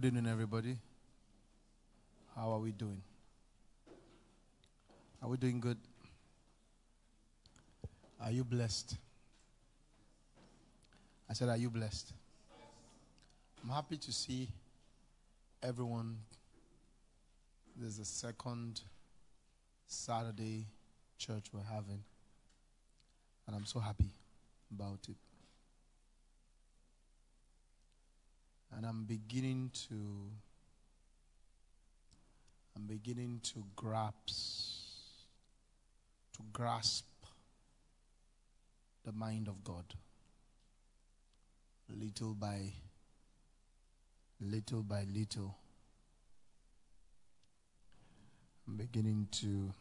Good evening, everybody. How are we doing? Are we doing good? Are you blessed? I said, Are you blessed? I'm happy to see everyone. There's a second Saturday church we're having, and I'm so happy about it. And I'm beginning to I'm beginning to grasp to grasp the mind of God little by little by little. I'm beginning to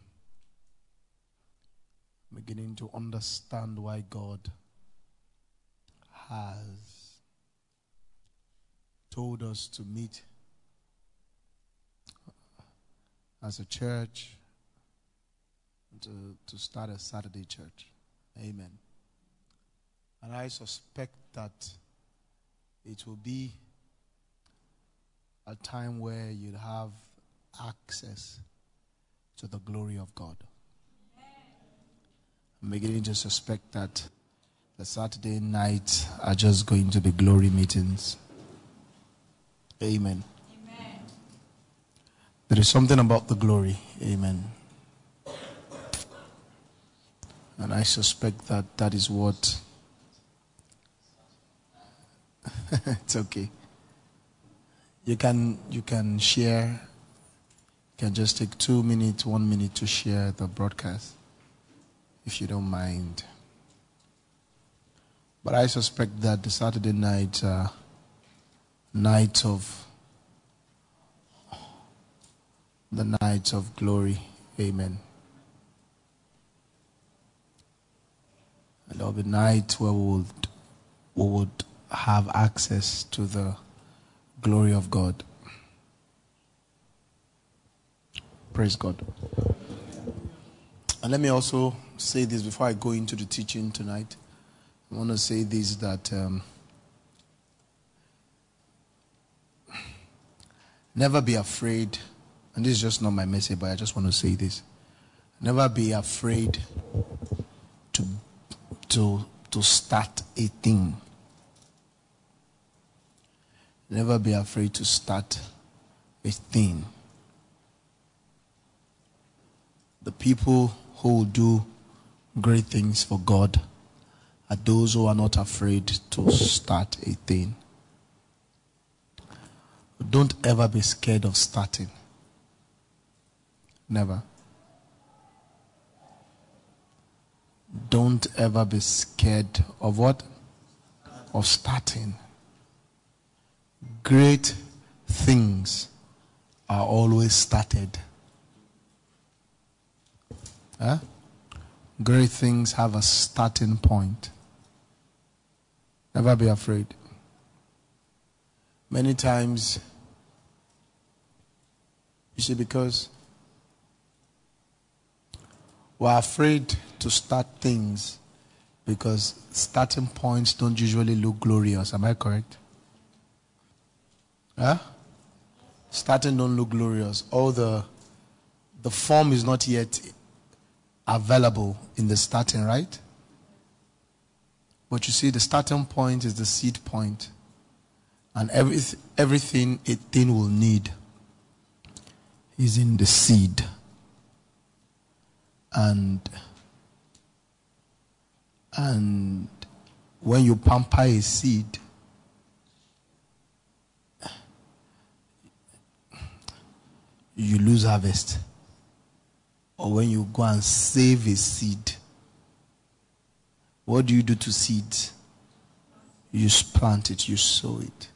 beginning to understand why God has told us to meet as a church to, to start a Saturday church. Amen. And I suspect that it will be a time where you'll have access to the glory of God. I'm beginning to suspect that the Saturday nights are just going to be glory meetings. Amen. Amen. There is something about the glory. Amen. And I suspect that that is what. it's okay. You can you can share. You can just take two minutes, one minute to share the broadcast, if you don't mind. But I suspect that the Saturday night, uh, night of the night of glory. Amen. And there'll be nights where we would, we would have access to the glory of God. Praise God. And let me also say this before I go into the teaching tonight. I want to say this that um, never be afraid, and this is just not my message, but I just want to say this. Never be afraid to to to start a thing. Never be afraid to start a thing. The people who will do great things for God are those who are not afraid to start a thing. Don't ever be scared of starting. Never. Don't ever be scared of what? Of starting. Great things are always started. Huh? Great things have a starting point. Never be afraid. Many times, you see, because we're afraid to start things because starting points don't usually look glorious. Am I correct? Huh? Starting don't look glorious. All the the form is not yet available in the starting, right? But you see, the starting point is the seed point, and every, everything a thing will need is in the seed. And and when you pamper a seed, you lose harvest. Or when you go and save a seed, what do you do to seeds? You plant it, you sow it.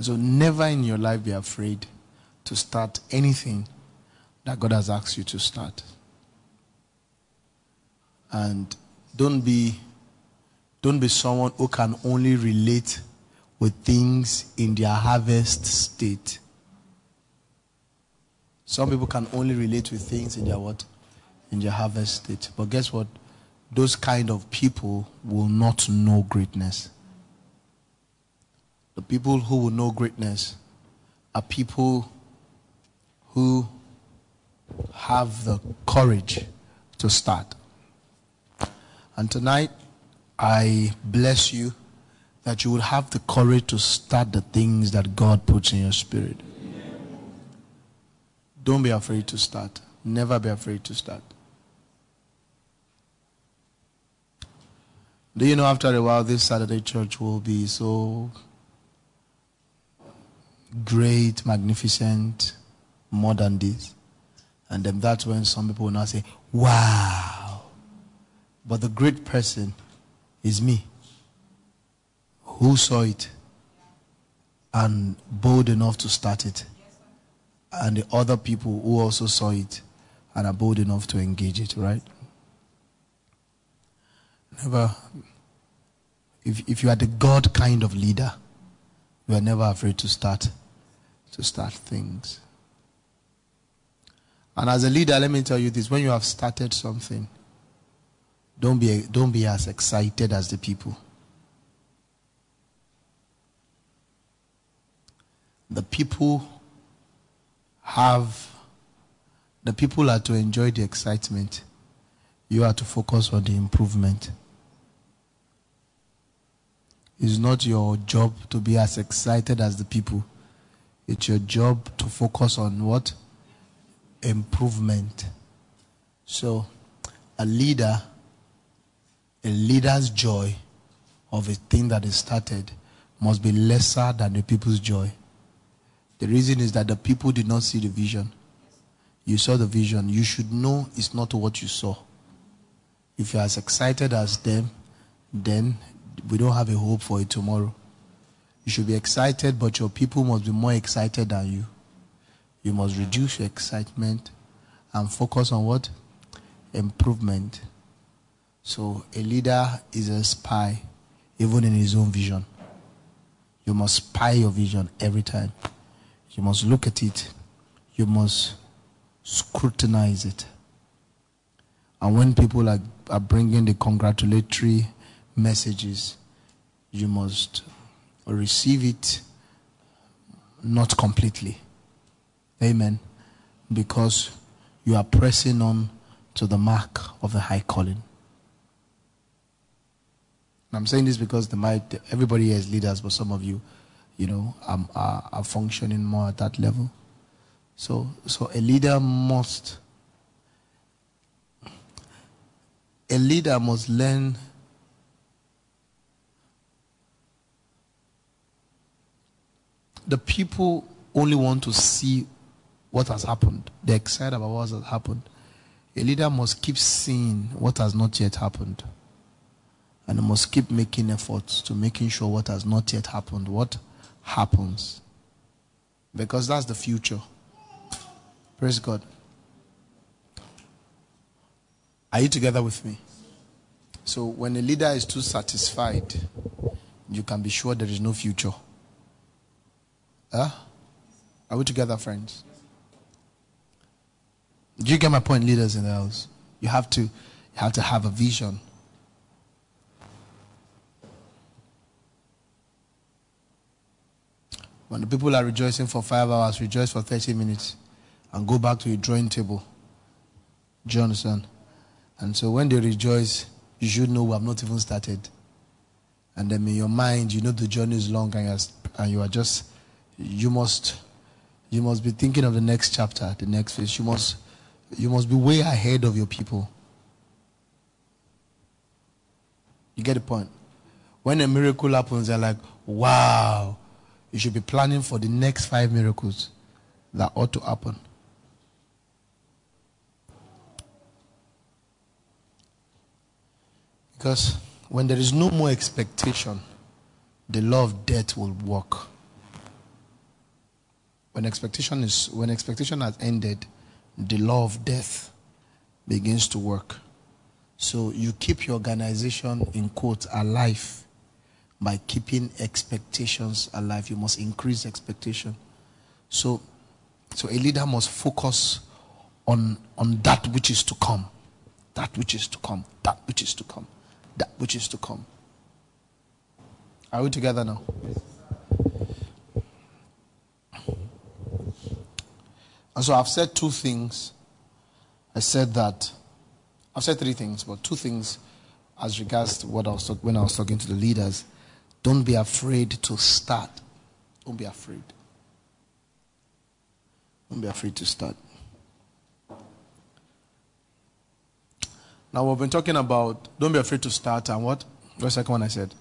So never in your life be afraid to start anything that God has asked you to start. And don't be don't be someone who can only relate with things in their harvest state. Some people can only relate with things in their what? In their harvest state. But guess what? Those kind of people will not know greatness. The people who will know greatness are people who have the courage to start. And tonight, I bless you that you will have the courage to start the things that God puts in your spirit. Don't be afraid to start. Never be afraid to start. Do you know after a while this Saturday church will be so great, magnificent, more than this? And then that's when some people will now say, Wow. But the great person is me. Who saw it and bold enough to start it? And the other people who also saw it and are bold enough to engage it, right? Never, if, if you are the God kind of leader, you are never afraid to start, to start things. And as a leader, let me tell you this: when you have started something, don't be don't be as excited as the people. The people have the people are to enjoy the excitement. You are to focus on the improvement. It's not your job to be as excited as the people. It's your job to focus on what? Improvement. So, a leader, a leader's joy of a thing that is started must be lesser than the people's joy. The reason is that the people did not see the vision. You saw the vision. You should know it's not what you saw. If you're as excited as them, then we don't have a hope for it tomorrow. You should be excited, but your people must be more excited than you. You must reduce your excitement and focus on what? Improvement. So a leader is a spy, even in his own vision. You must spy your vision every time. You must look at it. You must scrutinize it. And when people are, are bringing the congratulatory messages, you must receive it not completely. Amen. Because you are pressing on to the mark of the high calling. I'm saying this because the might everybody here is leaders, but some of you, you know, are, are, are functioning more at that level. So, so a leader must a leader must learn the people only want to see what has happened. They're excited about what has happened. A leader must keep seeing what has not yet happened. And must keep making efforts to making sure what has not yet happened, what happens. Because that's the future. Praise God. Are you together with me? So when a leader is too satisfied, you can be sure there is no future. Huh? Are we together, friends? Do you get my point, leaders in the house? You have to, you have to have a vision. When the people are rejoicing for five hours, rejoice for 30 minutes and go back to your drawing table. Do you understand? And so when they rejoice, you should know we have not even started. And then in your mind, you know the journey is long and, and you are just you must you must be thinking of the next chapter, the next phase. You must you must be way ahead of your people. You get the point? When a miracle happens, they're like, wow, you should be planning for the next five miracles that ought to happen. Because when there is no more expectation, the law of death will work. When expectation is when expectation has ended, the law of death begins to work. So you keep your organization in quote alive by keeping expectations alive. You must increase expectation. So So a leader must focus on, on that which is to come. That which is to come. That which is to come. That which is to come. Are we together now? And so I've said two things. I said that I've said three things, but two things as regards to what I was when I was talking to the leaders. Don't be afraid to start. Don't be afraid. Don't be afraid to start. Now we've been talking about don't be afraid to start and what? The second one I said?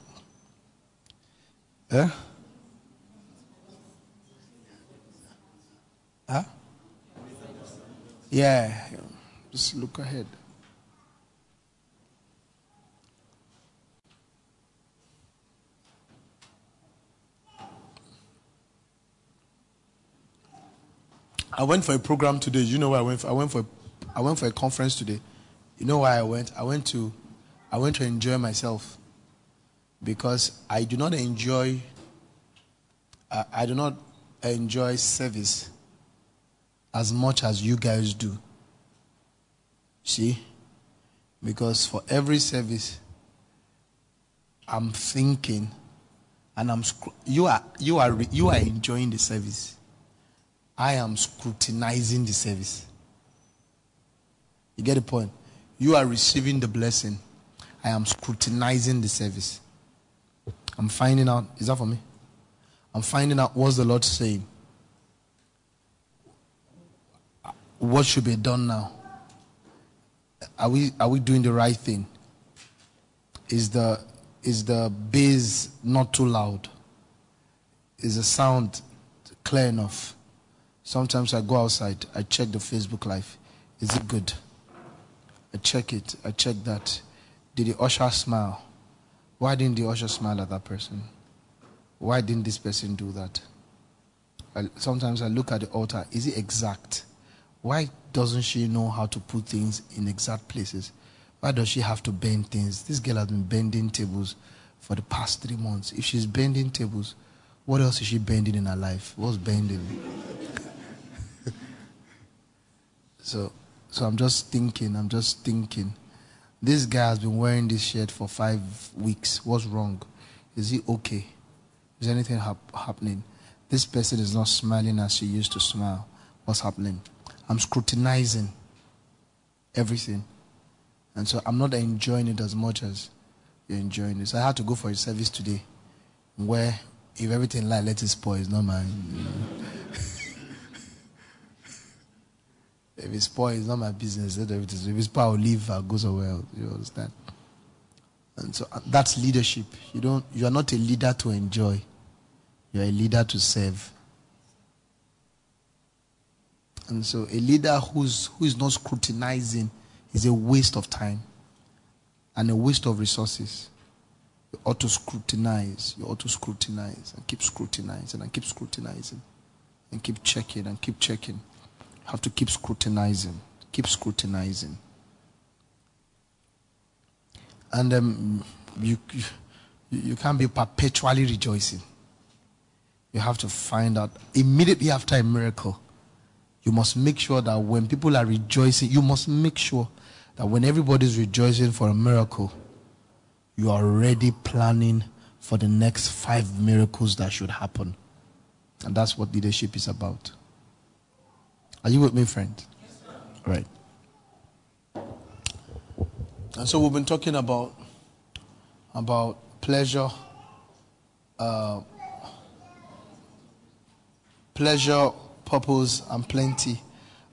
Eh? Huh? Yeah. Just look ahead. I went for a program today. You know where I went? For? I went for I went for a conference today. You know why I went? I went to I went to enjoy myself because I do not enjoy I, I do not enjoy service as much as you guys do. See? Because for every service I'm thinking and I'm you are you are you are enjoying the service I am scrutinizing the service. You get the point? You are receiving the blessing. I am scrutinizing the service. I'm finding out. Is that for me? I'm finding out what's the Lord saying. What should be done now? Are we are we doing the right thing? Is the is the bass not too loud? Is the sound clear enough? Sometimes I go outside, I check the Facebook Live. Is it good? I check it, I check that. Did the usher smile? Why didn't the usher smile at that person? Why didn't this person do that? I, sometimes I look at the altar. Is it exact? Why doesn't she know how to put things in exact places? Why does she have to bend things? This girl has been bending tables for the past three months. If she's bending tables, what else is she bending in her life? What's bending? So, so I'm just thinking, I'm just thinking. This guy has been wearing this shirt for five weeks. What's wrong? Is he okay? Is anything hap- happening? This person is not smiling as she used to smile. What's happening? I'm scrutinizing everything. And so I'm not enjoying it as much as you're enjoying it. So I had to go for a service today where if everything like let it spoil, it's not mine. If it's spoil, it's not my business. If it's poor, I'll leave, I'll go somewhere else. You understand? And so uh, that's leadership. You don't you are not a leader to enjoy. You're a leader to serve. And so a leader who's who is not scrutinizing is a waste of time and a waste of resources. You ought to scrutinize. You ought to scrutinize and keep scrutinizing and keep scrutinizing and keep checking and keep checking You have to keep scrutinizing, keep scrutinizing. And um, you, you, you can't be perpetually rejoicing. You have to find out immediately after a miracle. You must make sure that when people are rejoicing, you must make sure that when everybody's rejoicing for a miracle, you are already planning for the next five miracles that should happen. And that's what leadership is about. Are you with me, friend? Yes, Right. And so we've been talking about about pleasure, uh, pleasure, purpose, and plenty.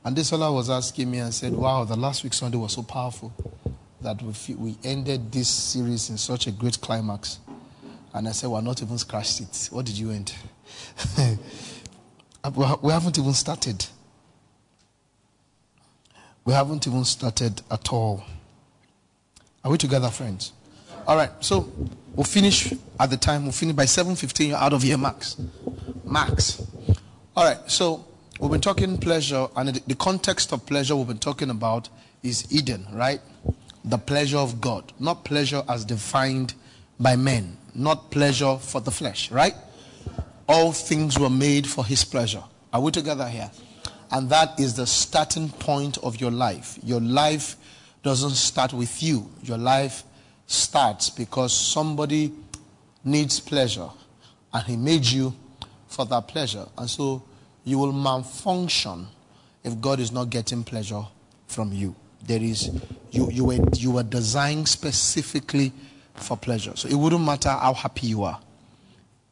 And this fellow was asking me and said, "Wow, the last week Sunday was so powerful that we we ended this series in such a great climax." And I said, "We're not even scratched it. What did you end? we haven't even started." We haven't even started at all. Are we together, friends? All right. So we'll finish at the time. We'll finish by 7:15. You're out of here, max. Max. All right. So we've been talking pleasure, and the context of pleasure we've been talking about is Eden, right? The pleasure of God, not pleasure as defined by men, not pleasure for the flesh, right? All things were made for His pleasure. Are we together here? And that is the starting point of your life. Your life doesn't start with you, your life starts because somebody needs pleasure and he made you for that pleasure. And so you will malfunction if God is not getting pleasure from you. There is you you were you were designed specifically for pleasure. So it wouldn't matter how happy you are.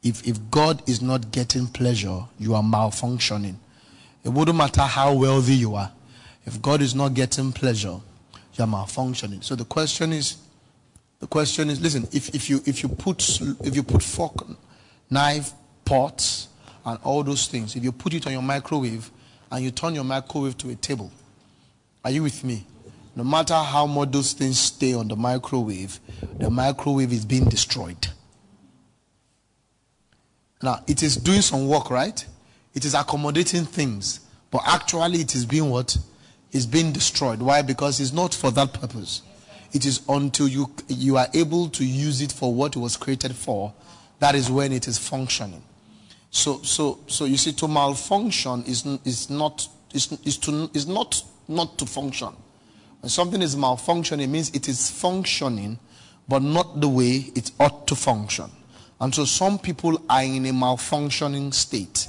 If if God is not getting pleasure, you are malfunctioning. It wouldn't matter how wealthy you are. If God is not getting pleasure, you are malfunctioning. So the question is the question is listen, if, if you if you put if you put fork, knife, pots, and all those things, if you put it on your microwave and you turn your microwave to a table, are you with me? no matter how much those things stay on the microwave, the microwave is being destroyed. Now, it is doing some work, right? It is accommodating things. But actually, it is being what? It's being destroyed. Why? Because it's not for that purpose. It is until you, you are able to use it for what it was created for, that is when it is functioning. So, so, so you see, to malfunction is, is not, is, is, to, is not, not to function. When something is malfunctioning, it means it is functioning, but not the way it ought to function. And so some people are in a malfunctioning state.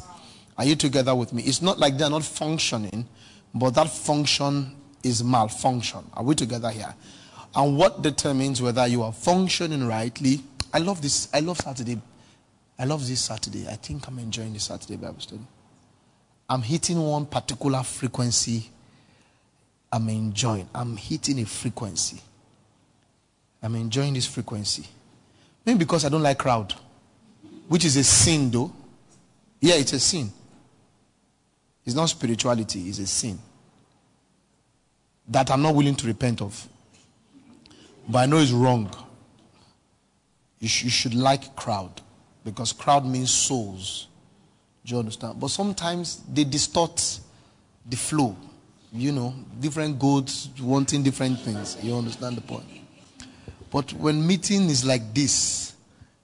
Are you together with me? It's not like they're not functioning, but that function is malfunction. Are we together here? And what determines whether you are functioning rightly? I love this. I love Saturday. I love this Saturday. I think I'm enjoying this Saturday Bible study. I'm hitting one particular frequency I'm enjoying. I'm hitting a frequency. I'm enjoying this frequency. Maybe because I don't like crowd, which is a sin though. Yeah, it's a sin. It's not spirituality, it's a sin. That I'm not willing to repent of. But I know it's wrong. You, sh- you should like crowd because crowd means souls. Do you understand? But sometimes they distort the flow you know, different goats wanting different things. You understand the point? But when meeting is like this,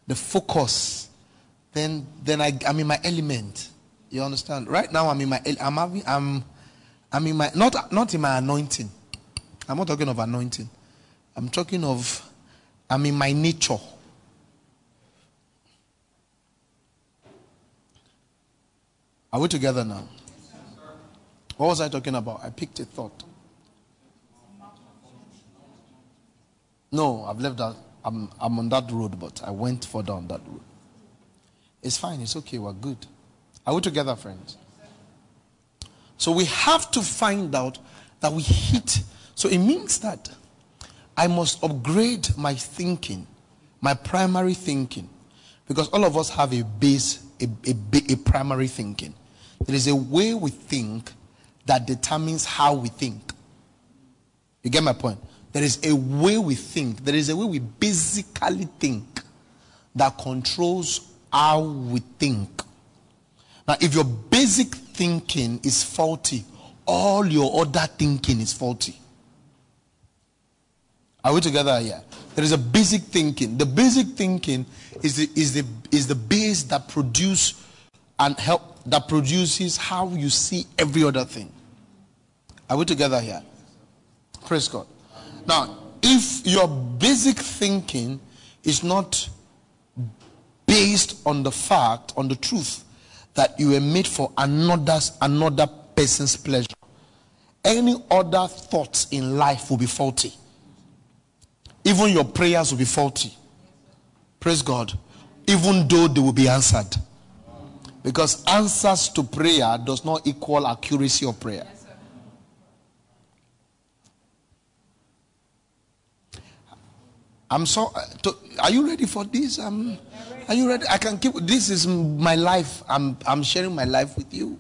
the focus, then then I, I'm in my element. You understand? Right now I'm in my I'm having I'm I'm in my not not in my anointing. I'm not talking of anointing. I'm talking of I'm in my nature. Are we together now? What was I talking about? I picked a thought. No, I've left that. I'm, I'm on that road, but I went further on that road. It's fine. It's okay. We're good. Are we together, friends? So we have to find out that we hit. So it means that I must upgrade my thinking, my primary thinking, because all of us have a base, a, a, a primary thinking. There is a way we think that determines how we think. You get my point? There is a way we think, there is a way we basically think that controls how we think. Now, if your basic thinking is faulty, all your other thinking is faulty. Are we together here? There is a basic thinking. The basic thinking is the, is the, is the base that produce and help that produces how you see every other thing. Are we together here? Praise God. Now, if your basic thinking is not based on the fact, on the truth that you were made for another's another person's pleasure, any other thoughts in life will be faulty. Even your prayers will be faulty. Praise God. Even though they will be answered. Because answers to prayer does not equal accuracy of prayer. I'm so. Uh, to, are you ready for this? Um, are you ready? I can keep. This is my life. I'm I'm sharing my life with you.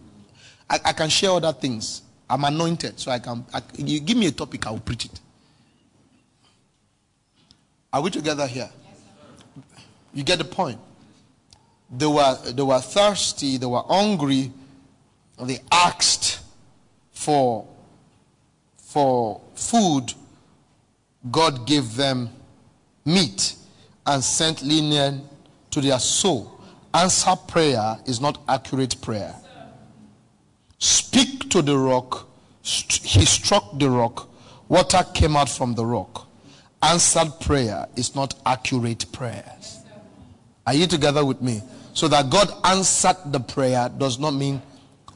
I, I can share other things. I'm anointed, so I can. I, you give me a topic, I will preach it. Are we together here? You get the point. They were, they were thirsty, they were hungry, they asked for, for food. God gave them meat and sent linen to their soul. Answer prayer is not accurate prayer. Speak to the rock, he struck the rock, water came out from the rock. Answered prayer is not accurate prayers. Are you together with me? So that God answered the prayer does not mean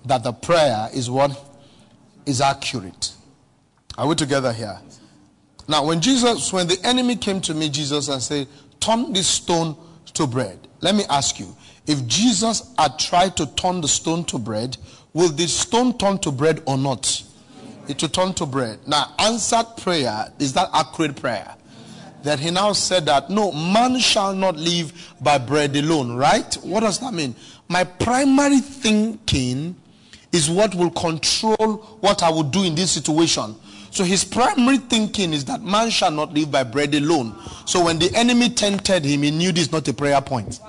that the prayer is what is accurate. Are we together here? Now, when Jesus, when the enemy came to me, Jesus, and said, Turn this stone to bread. Let me ask you, if Jesus had tried to turn the stone to bread, will the stone turn to bread or not? It will turn to bread. Now, answered prayer is that accurate prayer? That he now said that no man shall not live by bread alone, right? What does that mean? My primary thinking is what will control what I will do in this situation. So his primary thinking is that man shall not live by bread alone. So when the enemy tempted him, he knew this is not a prayer point.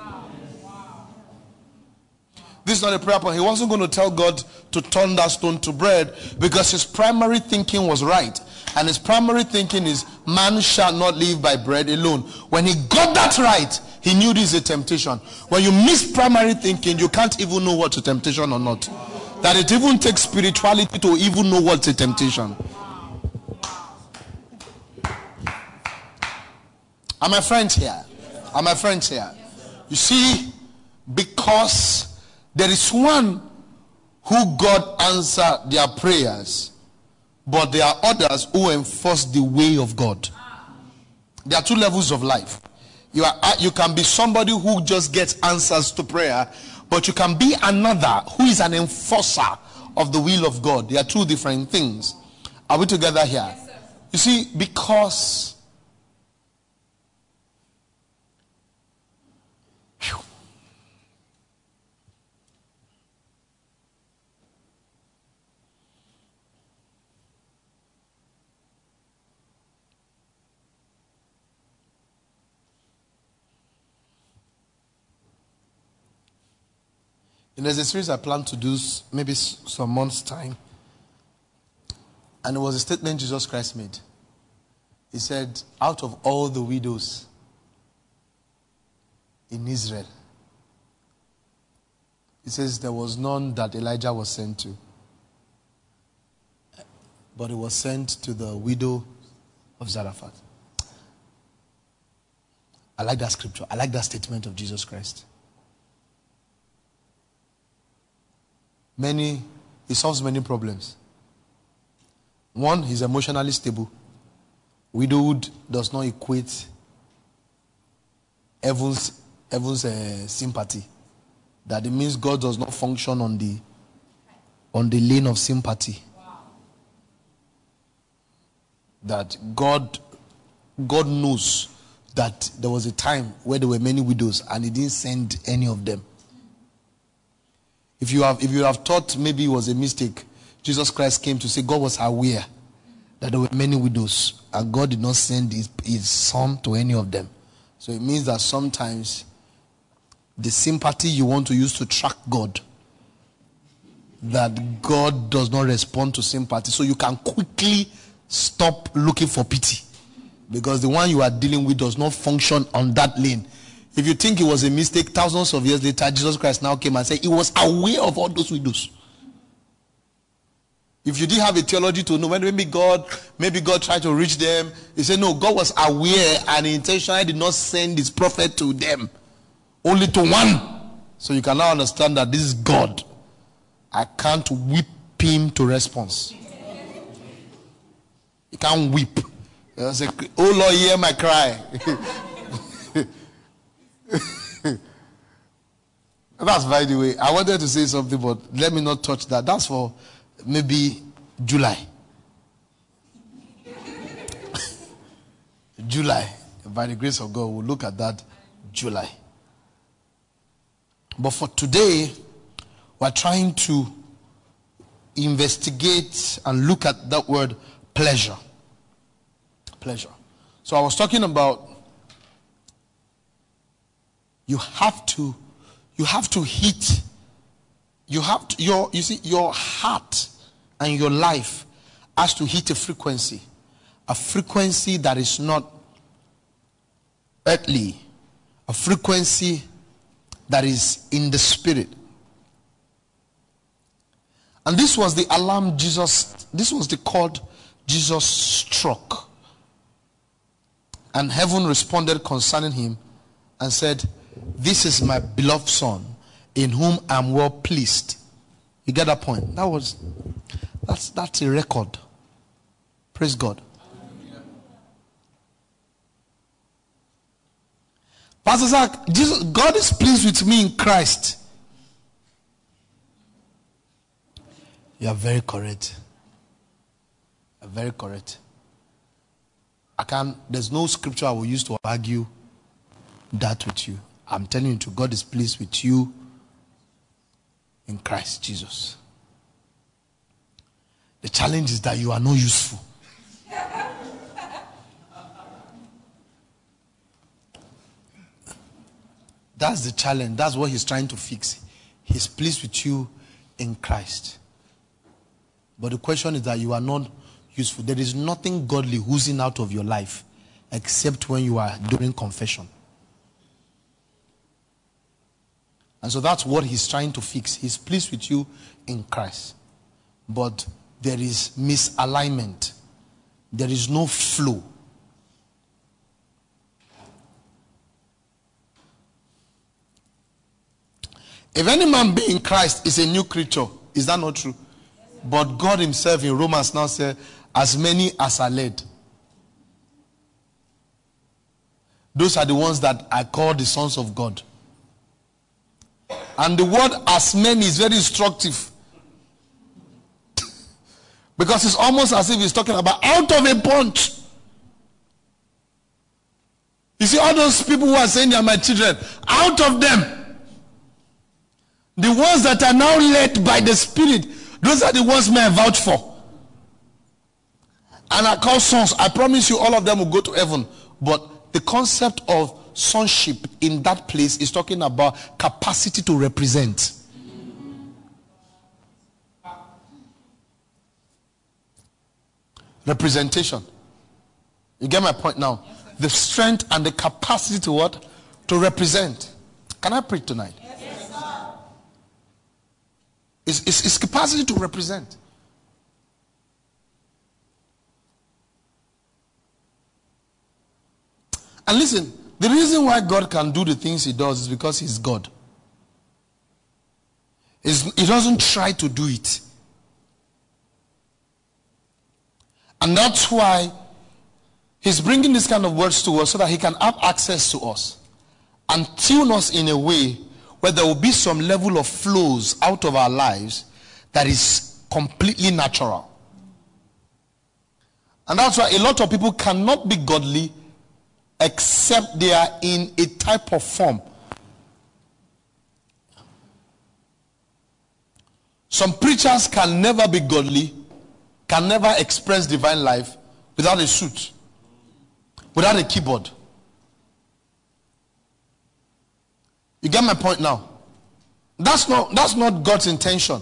This is not a prayer point. He wasn't going to tell God to turn that stone to bread because his primary thinking was right. And his primary thinking is, man shall not live by bread alone. When he got that right, he knew this is a temptation. When you miss primary thinking, you can't even know what's a temptation or not. That it even takes spirituality to even know what's a temptation. Are my friends here? Are my friends here? You see, because there is one who God answered their prayers, but there are others who enforce the way of God. There are two levels of life. You, are, uh, you can be somebody who just gets answers to prayer, but you can be another who is an enforcer of the will of God. There are two different things. Are we together here? Yes, you see, because And there's a series I plan to do maybe some months' time. And it was a statement Jesus Christ made. He said, Out of all the widows in Israel, he says there was none that Elijah was sent to. But he was sent to the widow of Zarephath. I like that scripture. I like that statement of Jesus Christ. Many, he solves many problems. One, he's emotionally stable. Widowhood does not equate heaven's, heaven's uh, sympathy. That it means God does not function on the on the lane of sympathy. Wow. That God God knows that there was a time where there were many widows and he didn't send any of them. If you have, if you have thought maybe it was a mistake, Jesus Christ came to say God was aware that there were many widows and God did not send his, his son to any of them. So it means that sometimes the sympathy you want to use to track God, that God does not respond to sympathy. So you can quickly stop looking for pity because the one you are dealing with does not function on that lane. If you think it was a mistake, thousands of years later, Jesus Christ now came and said he was aware of all those widows. If you didn't have a theology to know, maybe God, maybe God tried to reach them. He said, No, God was aware and intentionally did not send his prophet to them, only to one. So you can now understand that this is God. I can't whip him to response. You can't whip. Say, oh Lord, hear my cry. That's by the way. I wanted to say something, but let me not touch that. That's for maybe July. July. By the grace of God, we'll look at that July. But for today, we're trying to investigate and look at that word pleasure. Pleasure. So I was talking about you have to you have to hit you have to, your you see your heart and your life has to hit a frequency a frequency that is not earthly a frequency that is in the spirit And this was the alarm Jesus, this was the chord Jesus struck. And heaven responded concerning him and said, This is my beloved son, in whom I am well pleased. You get that point? That was that's that's a record. Praise God. Pastor Zach, Jesus, God is pleased with me in Christ. You are very correct. You are very correct. I can there's no scripture I will use to argue that with you. I'm telling you to God is pleased with you in Christ Jesus. The challenge is that you are not useful. That's the challenge. That's what he's trying to fix. He's pleased with you in Christ. But the question is that you are not useful. There is nothing godly oozing out of your life except when you are doing confession. And so that's what he's trying to fix. He's pleased with you in Christ. But there is misalignment, there is no flow. If any man be in Christ is a new creature, is that not true? But God Himself in Romans now says, as many as are led. Those are the ones that I call the sons of God. And the word as many is very instructive. because it's almost as if he's talking about out of a bunch. You see, all those people who are saying they are my children, out of them, the ones that are now led by the Spirit, those are the ones I vouch for. And I call sons. I promise you, all of them will go to heaven. But the concept of sonship in that place is talking about capacity to represent. Representation. You get my point now? The strength and the capacity to what? To represent. Can I preach tonight? Yes, sir. It's, it's, it's capacity to represent. And listen, the reason why God can do the things he does is because he's God. He's, he doesn't try to do it. And that's why he's bringing this kind of words to us so that he can have access to us and tune us in a way where there will be some level of flows out of our lives that is completely natural. And that's why a lot of people cannot be godly except they are in a type of form. Some preachers can never be godly, can never express divine life without a suit, without a keyboard. You get my point now? That's not, that's not God's intention.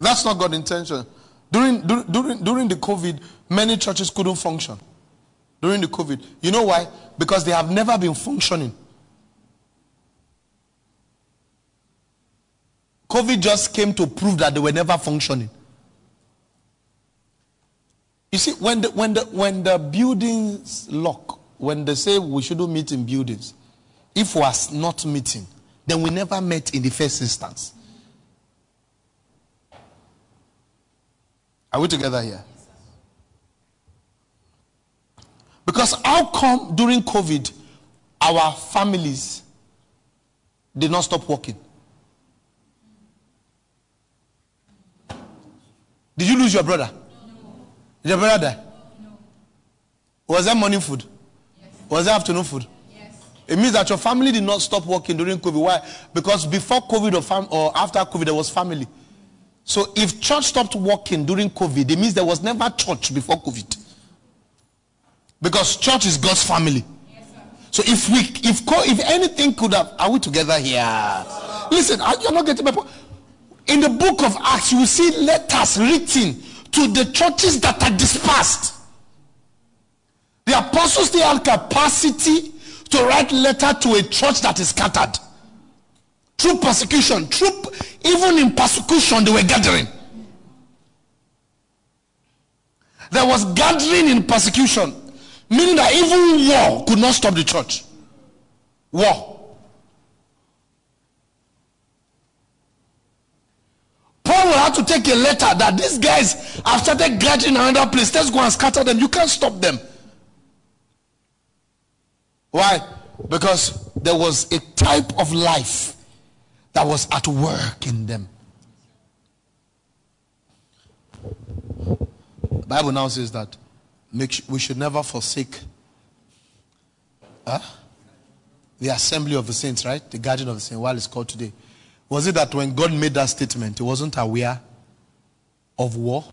That's not God's intention. During, during, during the COVID, many churches couldn't function. During the COVID. You know why? Because they have never been functioning. COVID just came to prove that they were never functioning. You see, when the, when the, when the buildings lock, when they say we shouldn't meet in buildings, if we are not meeting, then we never met in the first instance. Are we together here? Because how come during COVID our families did not stop working? Did you lose your brother? No. Did your brother die? No. Was there morning food? Yes. Was there afternoon food? Yes. It means that your family did not stop working during COVID. Why? Because before COVID or, fam- or after COVID, there was family. So if church stopped working during COVID, it means there was never church before COVID. Because church is God's family. so if we if if anything could have are we together here? Listen, you're not getting my point. In the book of Acts, you will see letters written to the churches that are dispersed. The apostles they had capacity to write letter to a church that is scattered. Through persecution, through even in persecution, they were gathering. There was gathering in persecution, meaning that even war could not stop the church. War. Paul will have to take a letter that these guys have started gathering in another place. Let's go and scatter them. You can't stop them. Why? Because there was a type of life that was at work in them. The Bible now says that we should never forsake huh? the assembly of the saints, right? The guardian of the saints, while it's called today. Was it that when God made that statement, he wasn't aware of war?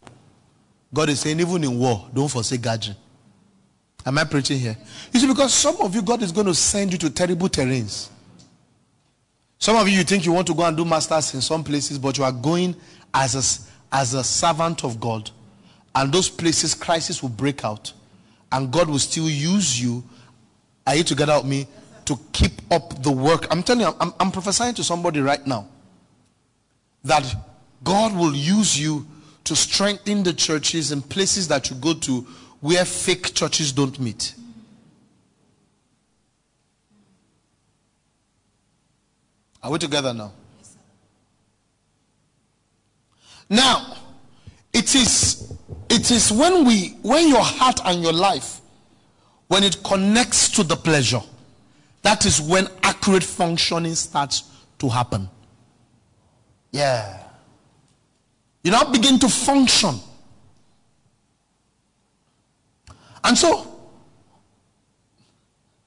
God is saying, even in war, don't forsake gathering. Am I preaching here? You see, because some of you, God is going to send you to terrible terrains. Some of you, you think you want to go and do masters in some places, but you are going as a, as a servant of God. And those places, crisis will break out. And God will still use you. Are you together with me? To keep up the work. I'm telling you, I'm, I'm prophesying to somebody right now that God will use you to strengthen the churches and places that you go to where fake churches don't meet. Are we together now? Now, it is it is when we when your heart and your life when it connects to the pleasure that is when accurate functioning starts to happen. Yeah. You now begin to function. And so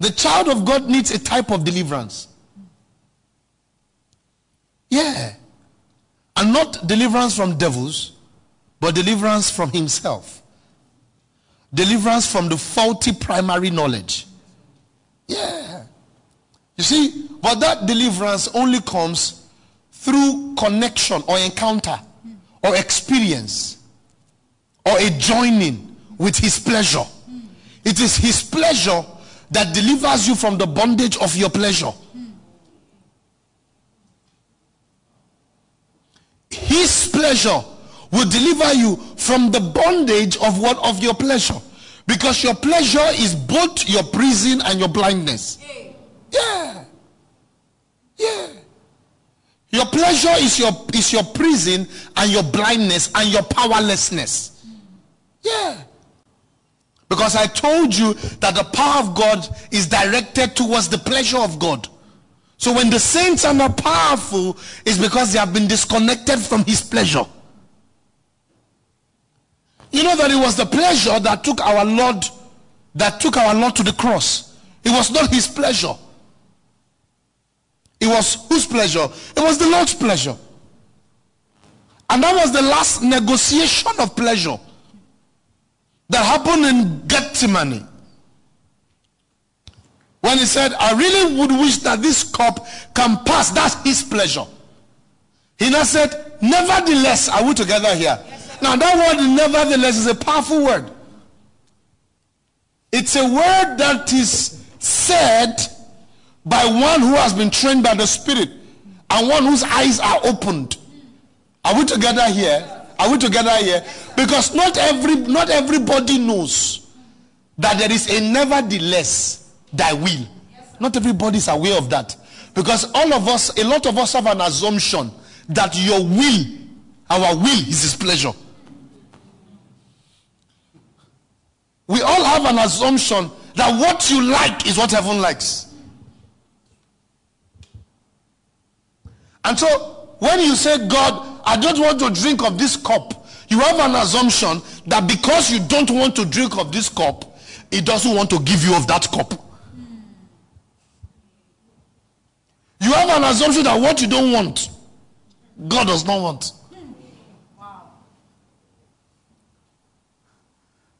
the child of God needs a type of deliverance. Yeah. And not deliverance from devils, but deliverance from himself. Deliverance from the faulty primary knowledge. Yeah. You see, but that deliverance only comes through connection or encounter or experience or a joining with his pleasure. It is his pleasure that delivers you from the bondage of your pleasure. His pleasure will deliver you from the bondage of what of your pleasure. Because your pleasure is both your prison and your blindness. Yeah. Yeah. Your pleasure is your is your prison and your blindness and your powerlessness. Yeah. Because I told you that the power of God is directed towards the pleasure of God. So when the saints are not powerful, it's because they have been disconnected from his pleasure. You know that it was the pleasure that took our Lord that took our Lord to the cross. It was not his pleasure. It was whose pleasure? It was the Lord's pleasure. And that was the last negotiation of pleasure that happened in Gethsemane. When he said, I really would wish that this cup can pass. That's his pleasure. He now said, Nevertheless, are we together here? Yes, now, that word, nevertheless, is a powerful word. It's a word that is said by one who has been trained by the Spirit and one whose eyes are opened. Are we together here? Are we together here? Because not every not everybody knows that there is a nevertheless thy will. Not everybody is aware of that. Because all of us, a lot of us have an assumption that your will, our will is his pleasure. We all have an assumption that what you like is what heaven likes. And so when you say, God, I don't want to drink of this cup, you have an assumption that because you don't want to drink of this cup, it doesn't want to give you of that cup. You have an assumption that what you don't want, God does not want.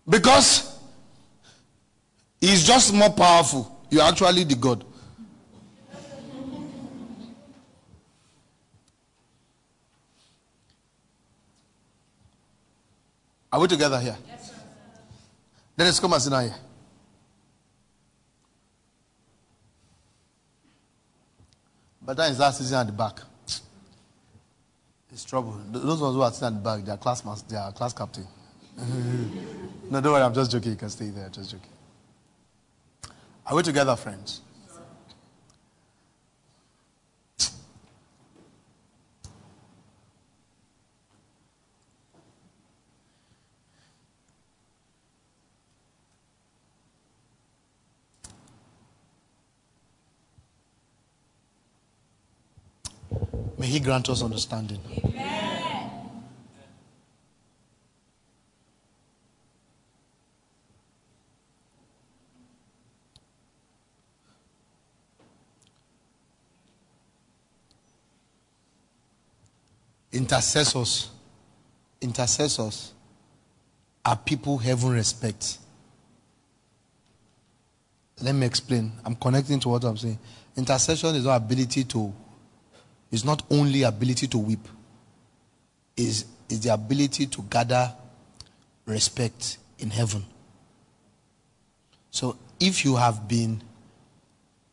Because he's just more powerful. You're actually the God. Are we together here? Yes, sir. Dennis, come and sit down here. But that is that sitting at the back. It's trouble. Those ones who are sitting at the back, they are class they are class captain. no, don't worry, I'm just joking. You can stay there, just joking. Are we together, friends? May He grant us understanding. Intercessors, intercessors are people heaven respects. Let me explain. I'm connecting to what I'm saying. Intercession is our ability to is not only ability to weep, is, is the ability to gather respect in heaven. So if you have been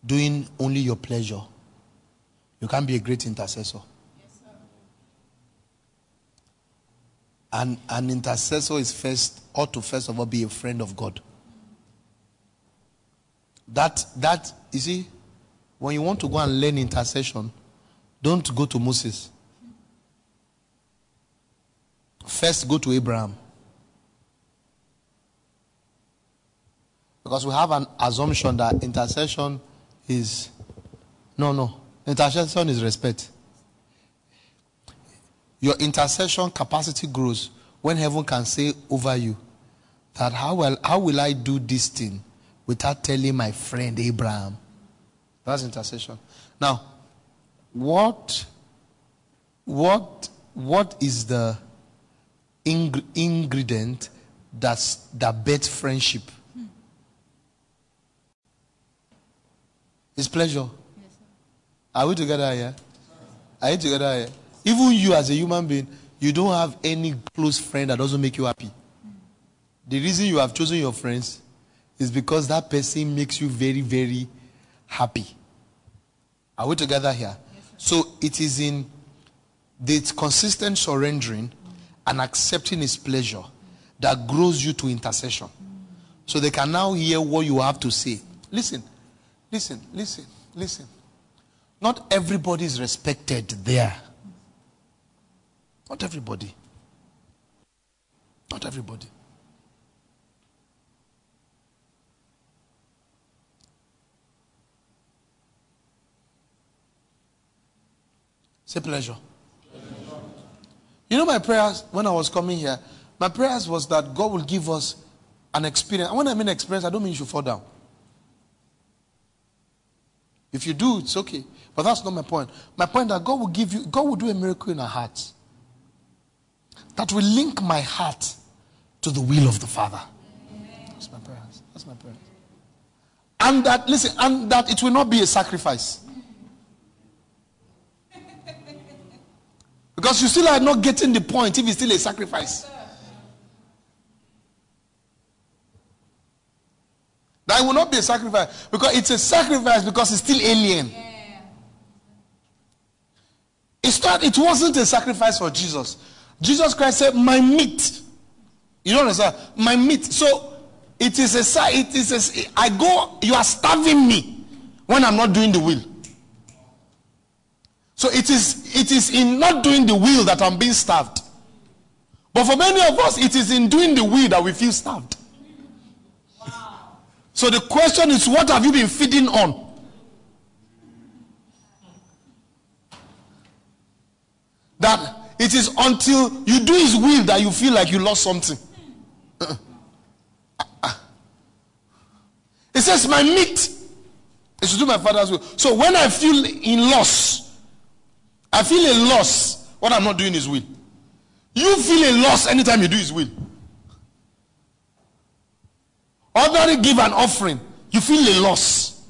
doing only your pleasure, you can't be a great intercessor. And an intercessor is first, ought to first of all be a friend of God. That that you see, when you want to go and learn intercession, don't go to Moses. First, go to Abraham. Because we have an assumption that intercession is. No, no. Intercession is respect. Your intercession capacity grows when heaven can say over you that how, well, how will I do this thing without telling my friend Abraham? That's intercession. Now, what what what is the ing- ingredient that's that bets friendship? Hmm. it's pleasure. Yes, are we together here? Are you together here? Even you as a human being you don't have any close friend that doesn't make you happy. Hmm. the reason you have chosen your friends is because that person makes you very very happy. Are we together here so it is in the consistent surrendering and accepting his pleasure that grows you to intercession. So they can now hear what you have to say. Listen, listen, listen, listen. Not everybody is respected there. Not everybody. Not everybody. Say pleasure. You know, my prayers when I was coming here, my prayers was that God will give us an experience. And when I mean experience, I don't mean you should fall down. If you do, it's okay. But that's not my point. My point that God will give you, God will do a miracle in our hearts. That will link my heart to the will of the Father. That's my prayers. That's my prayers. And that, listen, and that it will not be a sacrifice. Because you still are not getting the point if it's still a sacrifice. That will not be a sacrifice because it's a sacrifice because it's still alien. It's not, it wasn't a sacrifice for Jesus. Jesus Christ said, My meat. You don't understand? My meat. So it is a it is a I go, you are starving me when I'm not doing the will. So it is, it is in not doing the will that I'm being starved. But for many of us, it is in doing the will that we feel starved. So the question is, what have you been feeding on? That it is until you do his will that you feel like you lost something. It says, My meat is to do my father's will. So when I feel in loss, I feel a loss when I'm not doing his will. You feel a loss anytime you do his will. Ordinary give an offering, you feel a loss.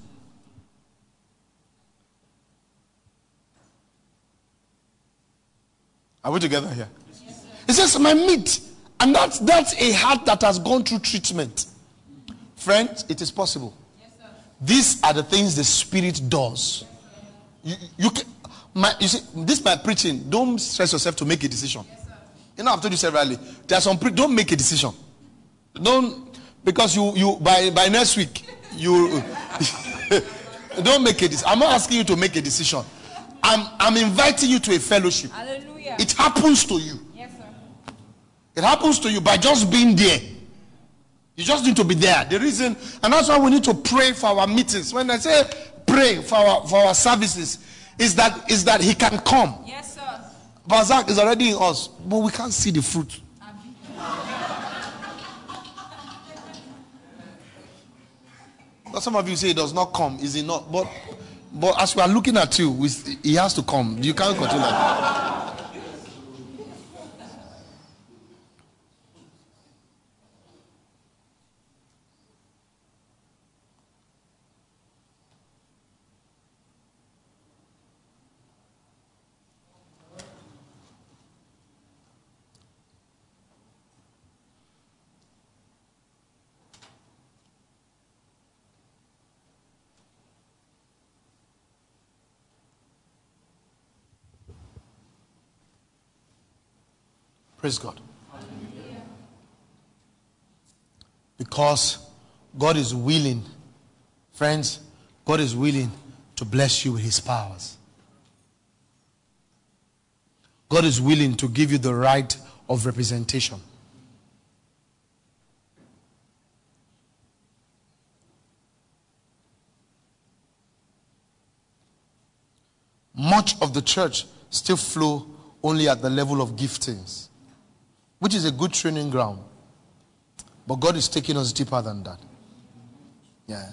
Are we together here? Yes, it says, My meat. And that's, that's a heart that has gone through treatment. Friends, it is possible. Yes, These are the things the Spirit does You, you, can, my, you see, this my preaching. Don't stress yourself to make a decision. Yes, you know, I've told you severally. There are some pre- don't make a decision. Don't because you you by by next week you don't make a decision. I'm not asking you to make a decision. I'm I'm inviting you to a fellowship. Hallelujah. It happens to you. Yes, sir. It happens to you by just being there. You just need to be there. The reason, and that's why we need to pray for our meetings. When I say pray for our for our services, is that is that he can come. Yes, sir. Bazak is already in us, but we can't see the fruit. But some of you say it does not come. Is it not? But but as we are looking at you, we, he has to come. You can't continue that. Praise God. Because God is willing, friends, God is willing to bless you with his powers. God is willing to give you the right of representation. Much of the church still flow only at the level of giftings which is a good training ground. But God is taking us deeper than that. Yeah.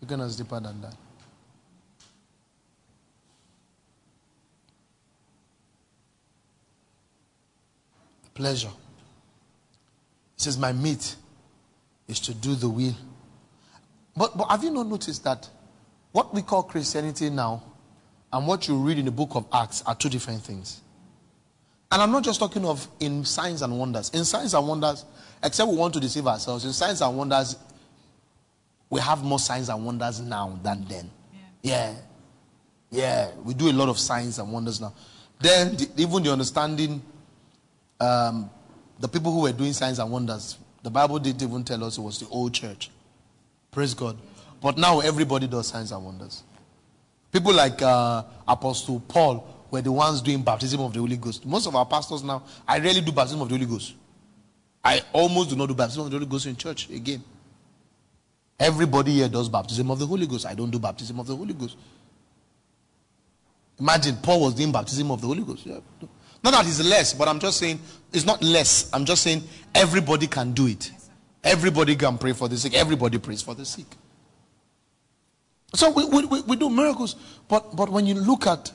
Taking us deeper than that. Pleasure. He says, My meat is to do the will. But, but have you not noticed that what we call Christianity now and what you read in the book of Acts are two different things? And I'm not just talking of in signs and wonders. In signs and wonders, except we want to deceive ourselves, in signs and wonders, we have more signs and wonders now than then. Yeah. Yeah. yeah. We do a lot of signs and wonders now. Then, the, even the understanding, um, the people who were doing signs and wonders, the Bible didn't even tell us it was the old church. Praise God. But now everybody does signs and wonders. People like uh, Apostle Paul were the ones doing baptism of the Holy Ghost. Most of our pastors now, I rarely do baptism of the Holy Ghost. I almost do not do baptism of the Holy Ghost in church again. Everybody here does baptism of the Holy Ghost. I don't do baptism of the Holy Ghost. Imagine Paul was doing baptism of the Holy Ghost. Yeah. Not that it's less, but I'm just saying it's not less. I'm just saying everybody can do it. Everybody can pray for the sick. Everybody prays for the sick. So we, we, we do miracles. But, but when you look at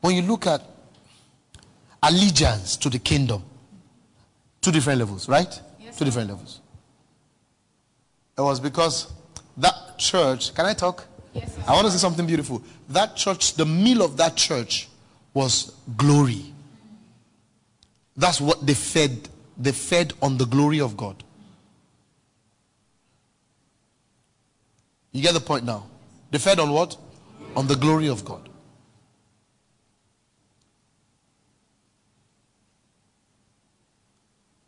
when you look at allegiance to the kingdom, two different levels, right? Yes, two different levels. It was because that church, can I talk? Yes, I want to say something beautiful. That church, the meal of that church was glory. That's what they fed. They fed on the glory of God. You get the point now? They fed on what? On the glory of God.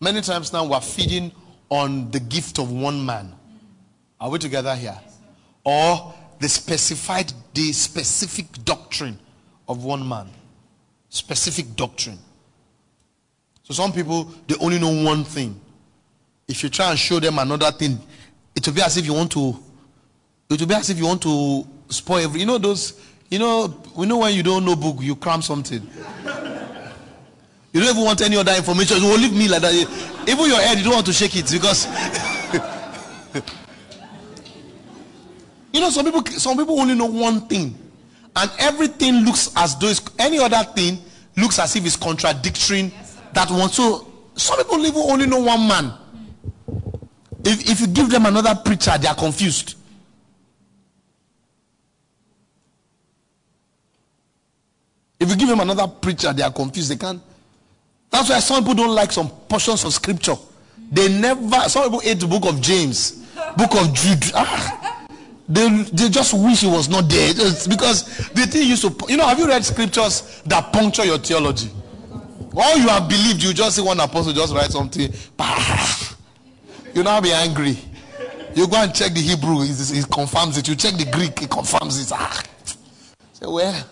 Many times now we're feeding on the gift of one man. Are we together here? Or the specified, the specific doctrine of one man. Specific doctrine. So some people, they only know one thing. If you try and show them another thing, it will be as if you want to, it will be as if you want to spoil every, you know those, you know, we know when you don't know book, you cram something. You don't even want any other information. You will leave me like that. Even your head, you don't want to shake it because you know some people some people only know one thing, and everything looks as though any other thing looks as if it's contradicting yes, that one. So some people only know one man. If if you give them another preacher, they are confused. If you give them another preacher, they are confused. They can't that's why some people don't like some portions of scripture. They never, some people hate the book of James, book of Jude. Ah, they, they just wish he was not there. It's because the thing used to, you know, have you read scriptures that puncture your theology? All you have believed, you just see one apostle just write something. You now be angry. You go and check the Hebrew, it, confirms it. You check the Greek, it confirms it. Ah. Say, where?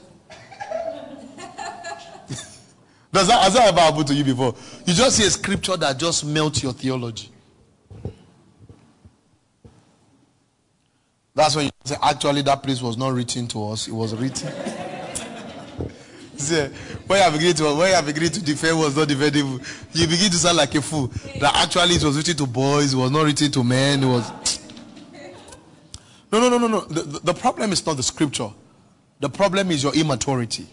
Does that, has that ever happened to you before? You just see a scripture that just melts your theology. That's when you say, actually, that place was not written to us, it was written. see, when you have agreed to when you have agreed to defend was not defendable, you begin to sound like a fool. That actually it was written to boys, it was not written to men, it was No, no, no, no, no. The, the problem is not the scripture. The problem is your immaturity.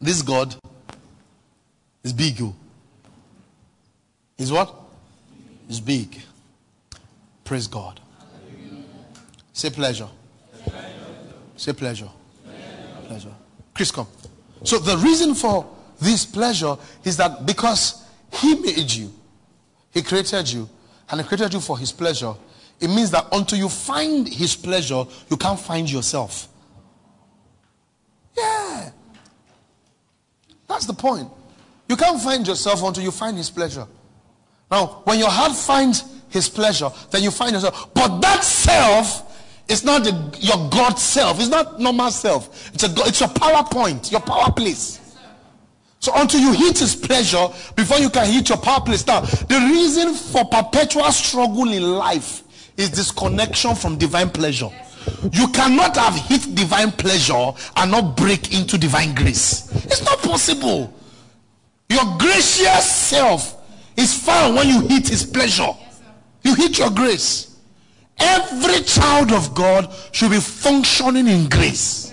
This God is big. Oh. Is what? Is big. Praise God. Say pleasure. Say pleasure. Pleasure. Chris, come. So the reason for this pleasure is that because He made you, He created you, and He created you for His pleasure, it means that until you find His pleasure, you can't find yourself. That's the point. You can't find yourself until you find His pleasure. Now, when your heart finds His pleasure, then you find yourself. But that self is not the, your God self. It's not normal self. It's a it's your power point, your power place. So until you hit His pleasure, before you can hit your power place. Now, the reason for perpetual struggle in life is disconnection from divine pleasure. You cannot have hit divine pleasure and not break into divine grace. It's not possible. Your gracious self is found when you hit his pleasure. You hit your grace. Every child of God should be functioning in grace.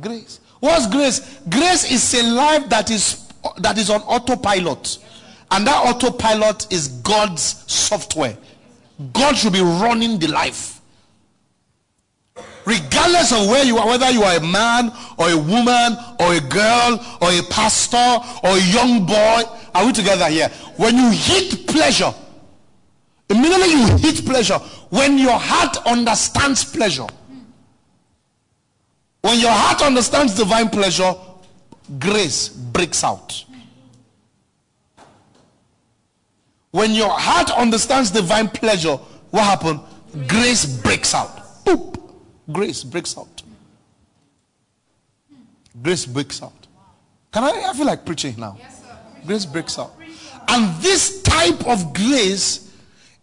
Grace. What's grace? Grace is a life that is that is on autopilot. And that autopilot is God's software. God should be running the life regardless of where you are, whether you are a man or a woman or a girl or a pastor or a young boy. Are we together here? When you hit pleasure, immediately you hit pleasure. When your heart understands pleasure, when your heart understands divine pleasure, grace breaks out. When your heart understands divine pleasure, what happened? Grace breaks out. Grace breaks out. Grace breaks out. Can I, I feel like preaching now? Grace breaks out. And this type of grace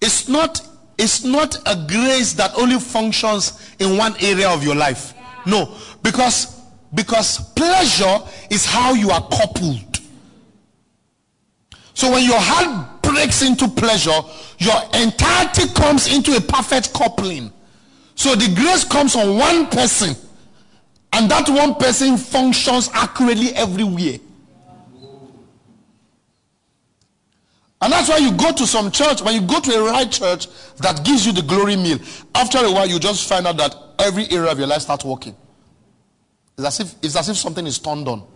is not, is not a grace that only functions in one area of your life. No, because, because pleasure is how you are coupled. So when your heart breaks into pleasure, your entirety comes into a perfect coupling. So the grace comes on one person, and that one person functions accurately everywhere. And that's why you go to some church, when you go to a right church that gives you the glory meal, after a while you just find out that every area of your life starts working. It's as if, it's as if something is turned on.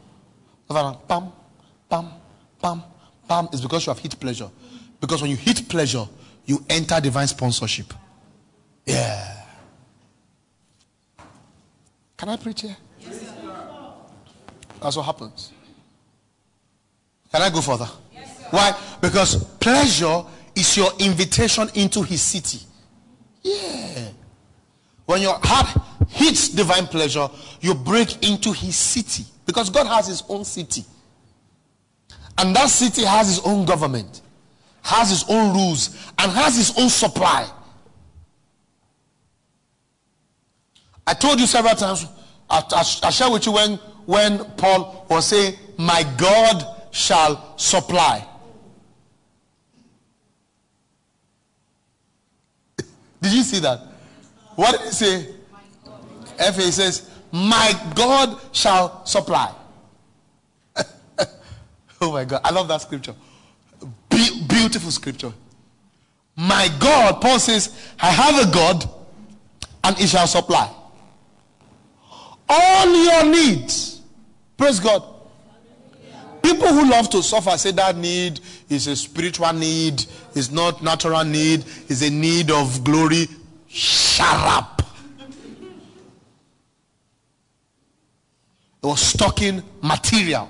Pam, pam, pam, pam. It's because you have hit pleasure. Because when you hit pleasure, you enter divine sponsorship. Yeah. Can I preach here? Yes, That's what happens. Can I go further? Yes, Why? Because pleasure is your invitation into his city. Yeah. When your heart hits divine pleasure, you break into his city. Because God has his own city. And that city has his own government, has his own rules, and has his own supply. I told you several times, I, I, I share with you when, when Paul was saying, My God shall supply. Did you see that? What did he say? FA says, My God shall supply. oh my God. I love that scripture. Be- beautiful scripture. My God, Paul says, I have a God and he shall supply all your needs. Praise God. People who love to suffer say that need is a spiritual need, is not natural need, is a need of glory. Shut up. It was stocking material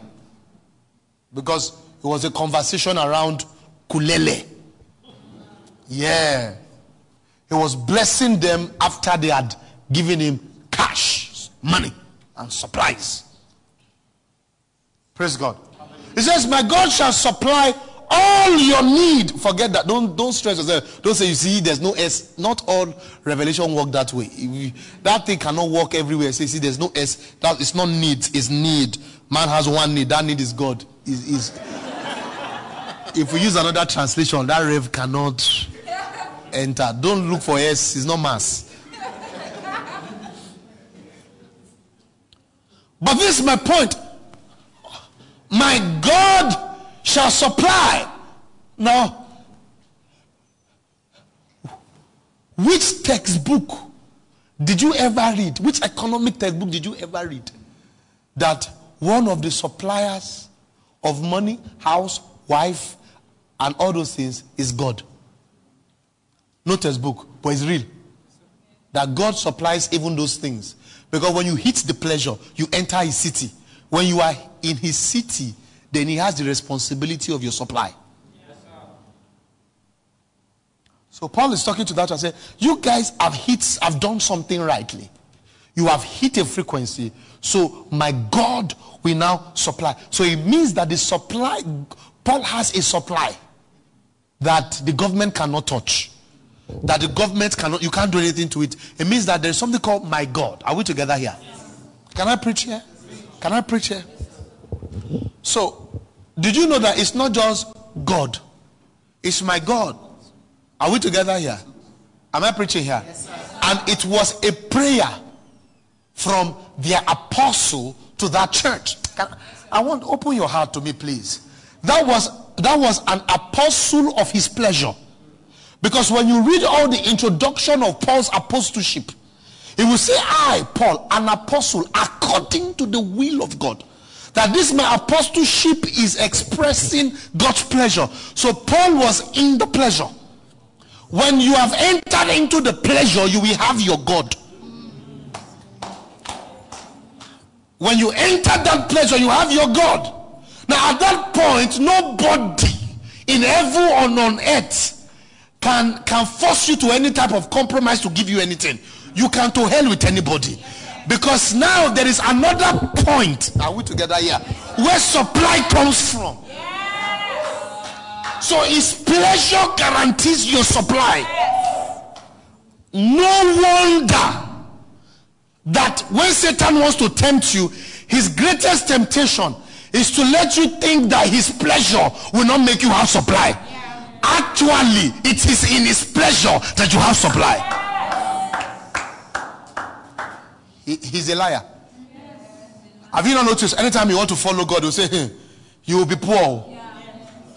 because it was a conversation around kulele. Yeah. He was blessing them after they had given him cash, money, and supplies. Praise God. He says, My God shall supply all your need. Forget that. Don't don't stress yourself. Don't say you see there's no S. Not all revelation work that way. that thing cannot work everywhere. Say, see, there's no S. That it's not need, it's need. Man has one need. That need is God. Is is if we use another translation, that rev cannot enter. Don't look for S, it's not mass. But this is my point. My God shall supply. Now, which textbook did you ever read? Which economic textbook did you ever read? That one of the suppliers of money, house, wife, and all those things is God. No textbook, but it's real. That God supplies even those things. Because when you hit the pleasure, you enter his city. When you are in his city, then he has the responsibility of your supply. so Paul is talking to that and say, You guys have hit, have done something rightly. You have hit a frequency. So my God will now supply. So it means that the supply, Paul has a supply that the government cannot touch that the government cannot, you can't do anything to it. It means that there's something called my God. Are we together here? Can I preach here? Can I preach here? So, did you know that it's not just God? It's my God. Are we together here? Am I preaching here? and it was a prayer from their apostle to that church. Can, I want to open your heart to me, please. That was that was an apostle of his pleasure. Because when you read all the introduction of Paul's apostleship, he will say, I, Paul, an apostle, according to the will of God. That this my apostleship is expressing God's pleasure. So Paul was in the pleasure. When you have entered into the pleasure, you will have your God. When you enter that pleasure, you have your God. Now, at that point, nobody in heaven or on earth can can force you to any type of compromise to give you anything. You can to hell with anybody. Because now there is another point. Are we together here? Where supply comes from. So his pleasure guarantees your supply. No wonder that when Satan wants to tempt you, his greatest temptation is to let you think that his pleasure will not make you have supply. Actually, it is in his pleasure that you have supply. He, he's a liar. Have you not noticed? Anytime you want to follow God, you say, hey, you will be poor.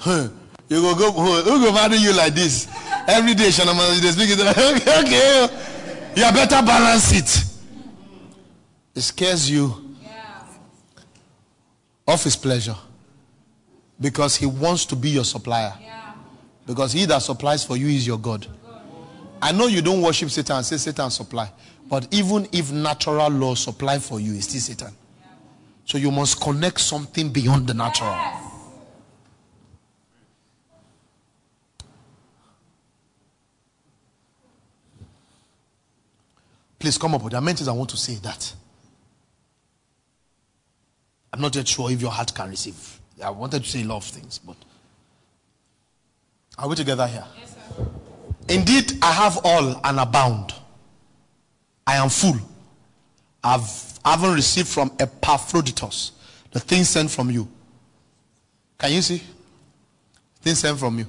Hey, you will go, who will marry you like this? Every day, Shanama, they speak it. okay, you better balance it. It scares you of his pleasure because he wants to be your supplier. Because he that supplies for you is your God. I know you don't worship Satan and say Satan supply. But even if natural law supply for you, it's still Satan. So you must connect something beyond the natural. Please come up with the things I want to say that. I'm not yet sure if your heart can receive. I wanted to say a lot of things, but are we together here? Yes. Indeed, I have all and abound. I am full. I've, I haven't received from Epaphroditus the thing sent from you. Can you see? Thing sent from you.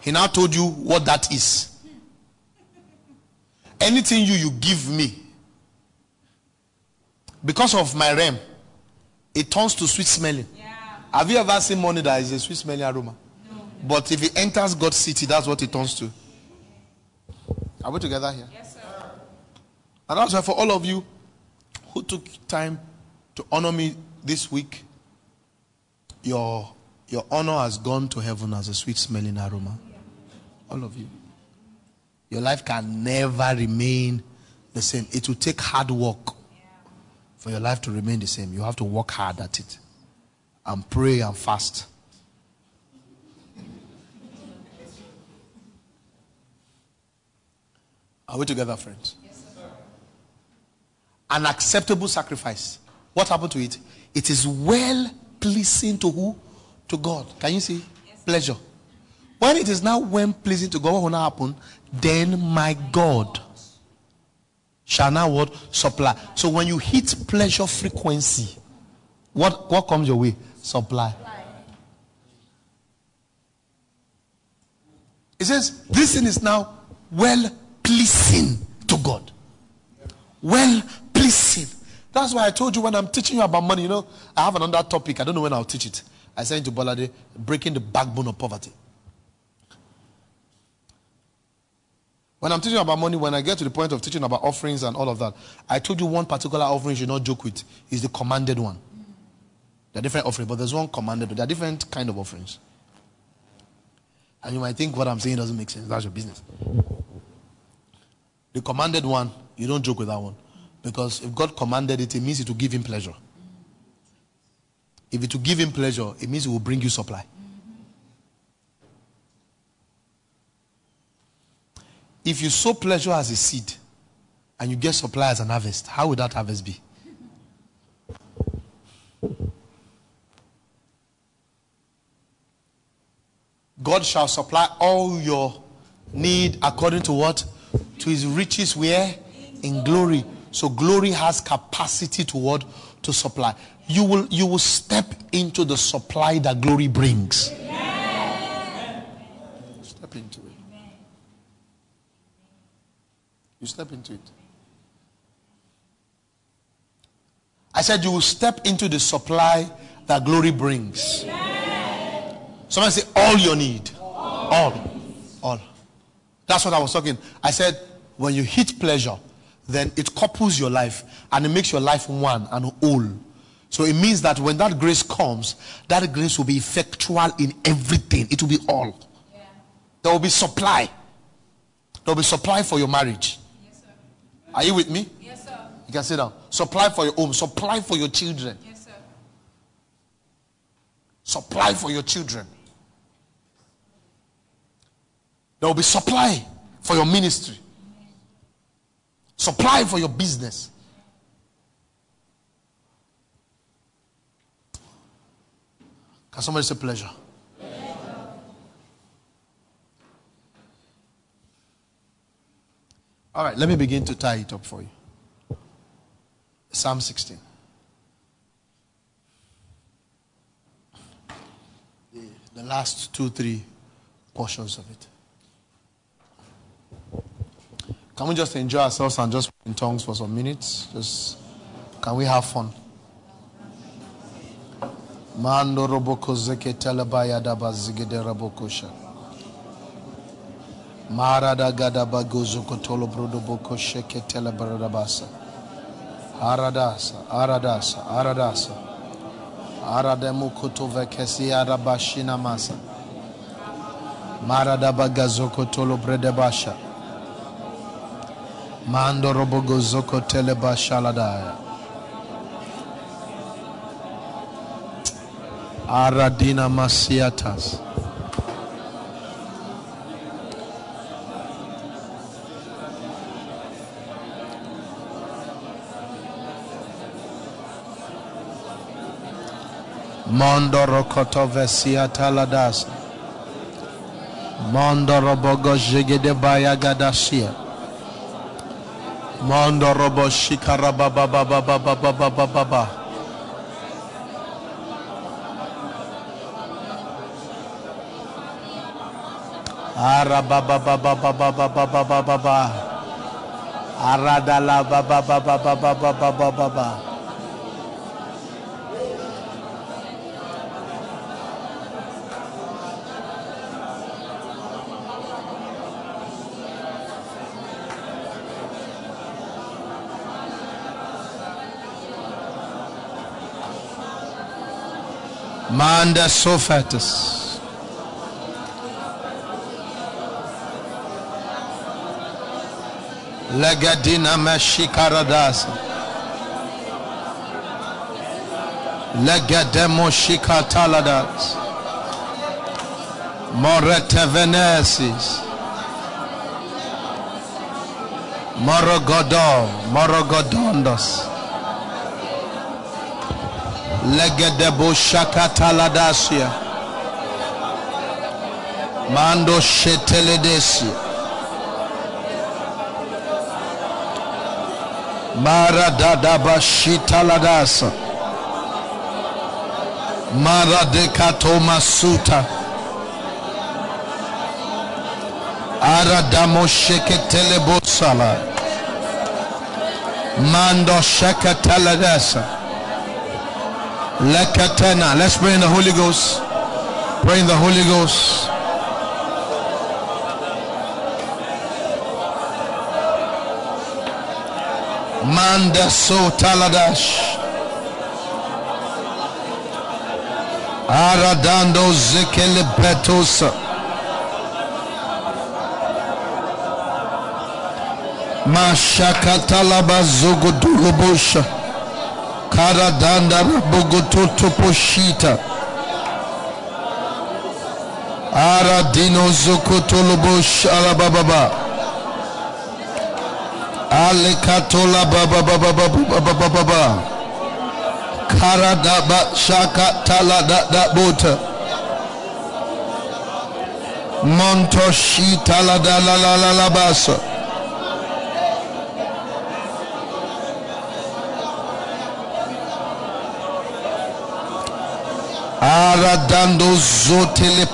He now told you what that is. Anything you you give me, because of my realm, it turns to sweet smelling. Have you ever seen money that is a sweet smelling aroma? No. But if it enters God's city, that's what it turns to. Are we together here? Yes, sir. And that's why for all of you who took time to honor me this week, your, your honor has gone to heaven as a sweet smelling aroma. All of you. Your life can never remain the same. It will take hard work for your life to remain the same. You have to work hard at it and pray and fast. Are we together, friends? Yes, An acceptable sacrifice. What happened to it? It is well pleasing to who? To God. Can you see? Yes, Pleasure. When it is now well pleasing to God, what will now happen? Then my God shall now what? Supply. So when you hit pleasure frequency, what, what comes your way? Supply. It says, this thing is now well pleasing to God. Well pleasing. That's why I told you when I'm teaching you about money, you know, I have another topic. I don't know when I'll teach it. I said to Bolade, breaking the backbone of poverty. When I'm teaching about money, when I get to the point of teaching about offerings and all of that, I told you one particular offering you should not joke with is the commanded one. There are different offerings, but there's one commanded. But there are different kind of offerings. And you might think what I'm saying doesn't make sense. That's your business. The commanded one, you don't joke with that one. Because if God commanded it, it means it will give him pleasure. If it will give him pleasure, it means it will bring you supply. If you sow pleasure as a seed and you get supply as an harvest, how would that harvest be? God shall supply all your need according to what? To his riches where? In glory. So glory has capacity to what? To supply. You will you will step into the supply that glory brings. Step into it. You step into it. I said you will step into the supply that glory brings. Someone say all your need. All. All. That's what I was talking. I said when you hit pleasure, then it couples your life and it makes your life one and whole. So it means that when that grace comes, that grace will be effectual in everything. It will be all. Yeah. There will be supply. There will be supply for your marriage. Are you with me? Yes, sir. You can sit down. Supply for your home. Supply for your children. Yes, sir. Supply for your children. There will be supply for your ministry. Supply for your business. Can somebody say pleasure? All right, let me begin to tie it up for you. Psalm 16. The, the last two, three portions of it. Can we just enjoy ourselves and just in tongues for some minutes? Just can we have fun? Mando roboko zeke telebaya daba zigede rabokosha. Marada gada bagozo kotolo brodo boko sheke tele baradabasa. Aradasa, aradasa, aradasa. Arademu kotove kesi arabashina masa. Marada bagazo kotolo bredebasha. Mando robogo zoko tele bashaladaya. Aradina masiatas. Mondoro kotovesia taladas. Mondoro bogo jigede baya gadasia. Mondoro bo shikara baba baba baba baba baba baba. Ara baba baba baba baba baba baba. Aradala baba baba baba baba baba. Manda sofetus. Legadina mashikaradas. Legademo shikataladas. Moretevenesis. Morogodo, Morogodondos. Legedebo shakataladasia. Mando sheteledesia. Mara dadaba shitaladasa. Mara dekato masuta. Aradamo sheketelebosala. Mando shekateledesa. Lekatena. Let's pray in the Holy Ghost. Pray in the Holy Ghost. Manda so taladash. Aradando zekele betosa. Mashakatalaba zugudulubusha. Karadanda bugututu poshita. Aradino zukutulubush alababa. Alikatola baba baba baba baba baba. Karadaba shaka tala da da bota. Montoshi tala la la la la. Aradando zotele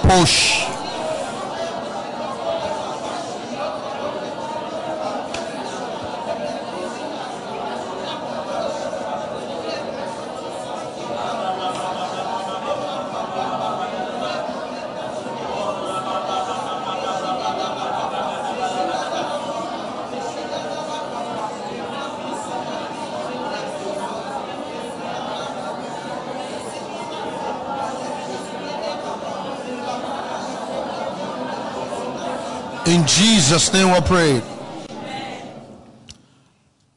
In Jesus' name we pray.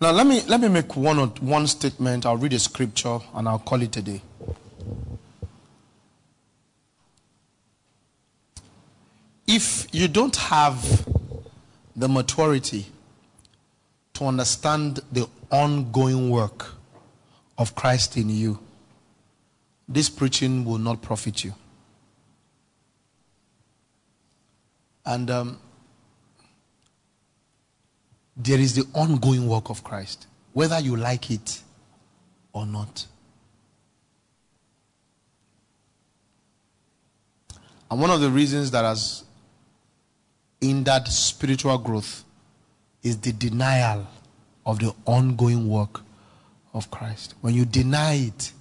Now let me let me make one one statement. I'll read a scripture and I'll call it a day. If you don't have the maturity to understand the ongoing work of Christ in you, this preaching will not profit you. And um, there is the ongoing work of Christ, whether you like it or not. And one of the reasons that has hindered spiritual growth is the denial of the ongoing work of Christ. When you deny it,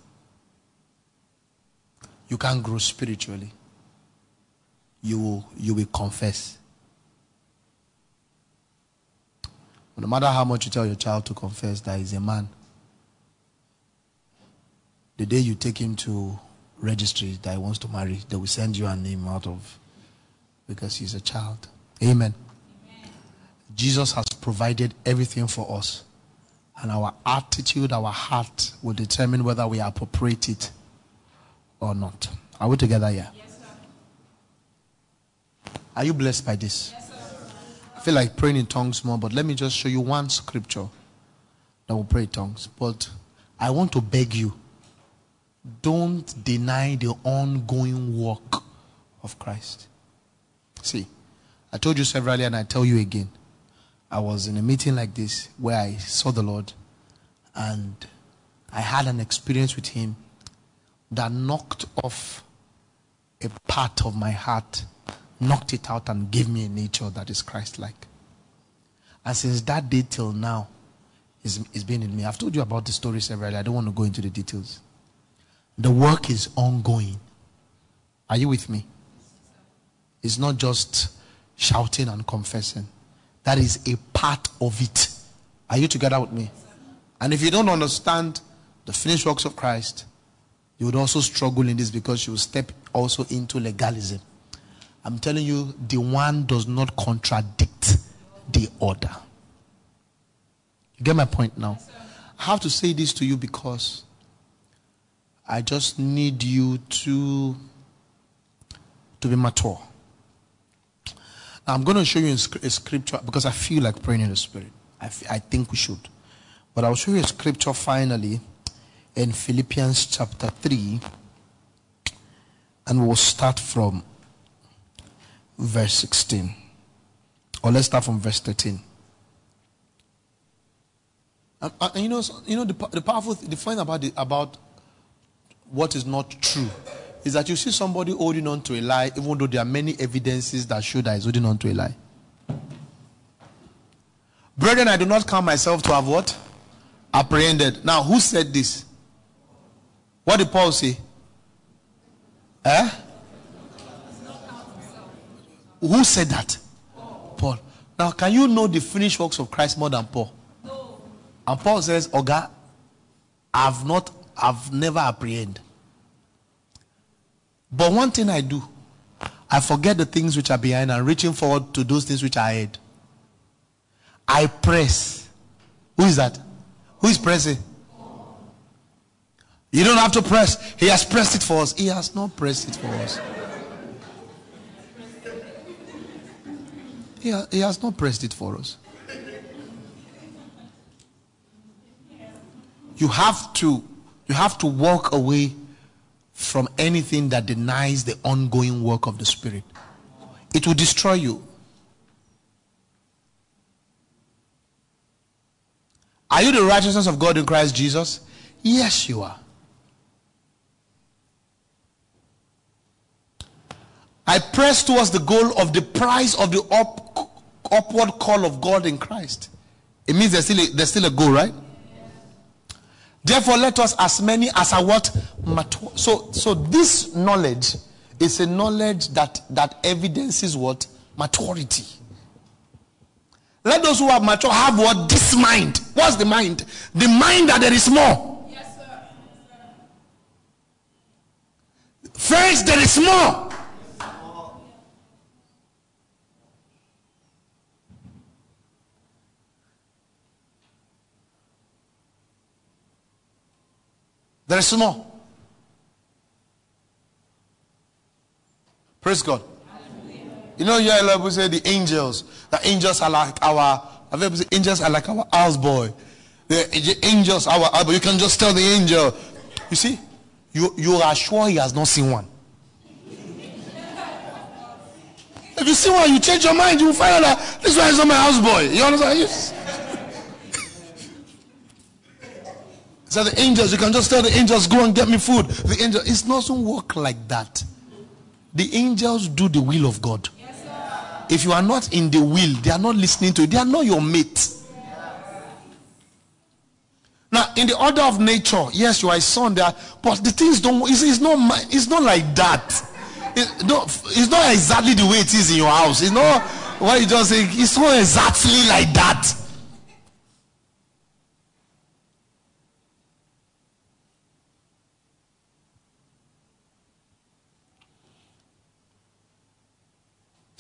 you can't grow spiritually. You will, you will confess. No matter how much you tell your child to confess that he's a man, the day you take him to registry that he wants to marry, they will send you a name out of because he's a child. Amen. Amen. Jesus has provided everything for us. And our attitude, our heart will determine whether we appropriate it or not. Are we together here? Yes, Are you blessed by this? Yes, I feel like praying in tongues more, but let me just show you one scripture that will pray in tongues. But I want to beg you don't deny the ongoing work of Christ. See, I told you severally and I tell you again. I was in a meeting like this where I saw the Lord and I had an experience with Him that knocked off a part of my heart knocked it out and gave me a nature that is Christ like. And since that day till now, it's, it's been in me. I've told you about the story severally. I don't want to go into the details. The work is ongoing. Are you with me? It's not just shouting and confessing. That is a part of it. Are you together with me? And if you don't understand the finished works of Christ, you would also struggle in this because you will step also into legalism. I'm telling you, the one does not contradict the other. You get my point now? I have to say this to you because I just need you to, to be mature. Now, I'm going to show you a scripture because I feel like praying in the spirit. I, I think we should. But I'll show you a scripture finally in Philippians chapter 3. And we'll start from verse 16. Or let's start from verse 13. And, and you know, you know the, the powerful, the point about, the, about what is not true is that you see somebody holding on to a lie, even though there are many evidences that show that he's holding on to a lie. Brethren, I do not count myself to have what? Apprehended. Now, who said this? What did Paul say? Eh? Who said that? Paul. Now, can you know the finished works of Christ more than Paul? No. And Paul says, Oga, I've not, I've never apprehended. But one thing I do, I forget the things which are behind and reaching forward to those things which are ahead. I press. Who is that? Who is pressing? You don't have to press. He has pressed it for us. He has not pressed it for us. He, ha- he has not pressed it for us. You have to you have to walk away from anything that denies the ongoing work of the Spirit. It will destroy you. Are you the righteousness of God in Christ Jesus? Yes, you are. I press towards the goal of the prize of the up, upward call of God in Christ. It means there's still a, there's still a goal, right? Therefore, let us as many as are what mature. So, so this knowledge is a knowledge that that evidences what maturity. Let those who are mature have what this mind. What's the mind? The mind that there is more. Yes, sir. First, there is more. There is more. Praise God. You know, like we say the angels. The angels are like our. Have you ever angels are like our houseboy? The angels are our. You can just tell the angel. You see, you you are sure he has not seen one. If you see one, you change your mind. You find out that this one is not my houseboy. You understand? So the angels, you can just tell the angels, go and get me food. The angel, it doesn't work like that. The angels do the will of God. Yes, if you are not in the will, they are not listening to you. They are not your mate. Now, in the order of nature, yes, you are a son there, but the things don't. It's, it's not. It's not like that. It's not, it's not exactly the way it is in your house. It's not what you just say. It's not exactly like that.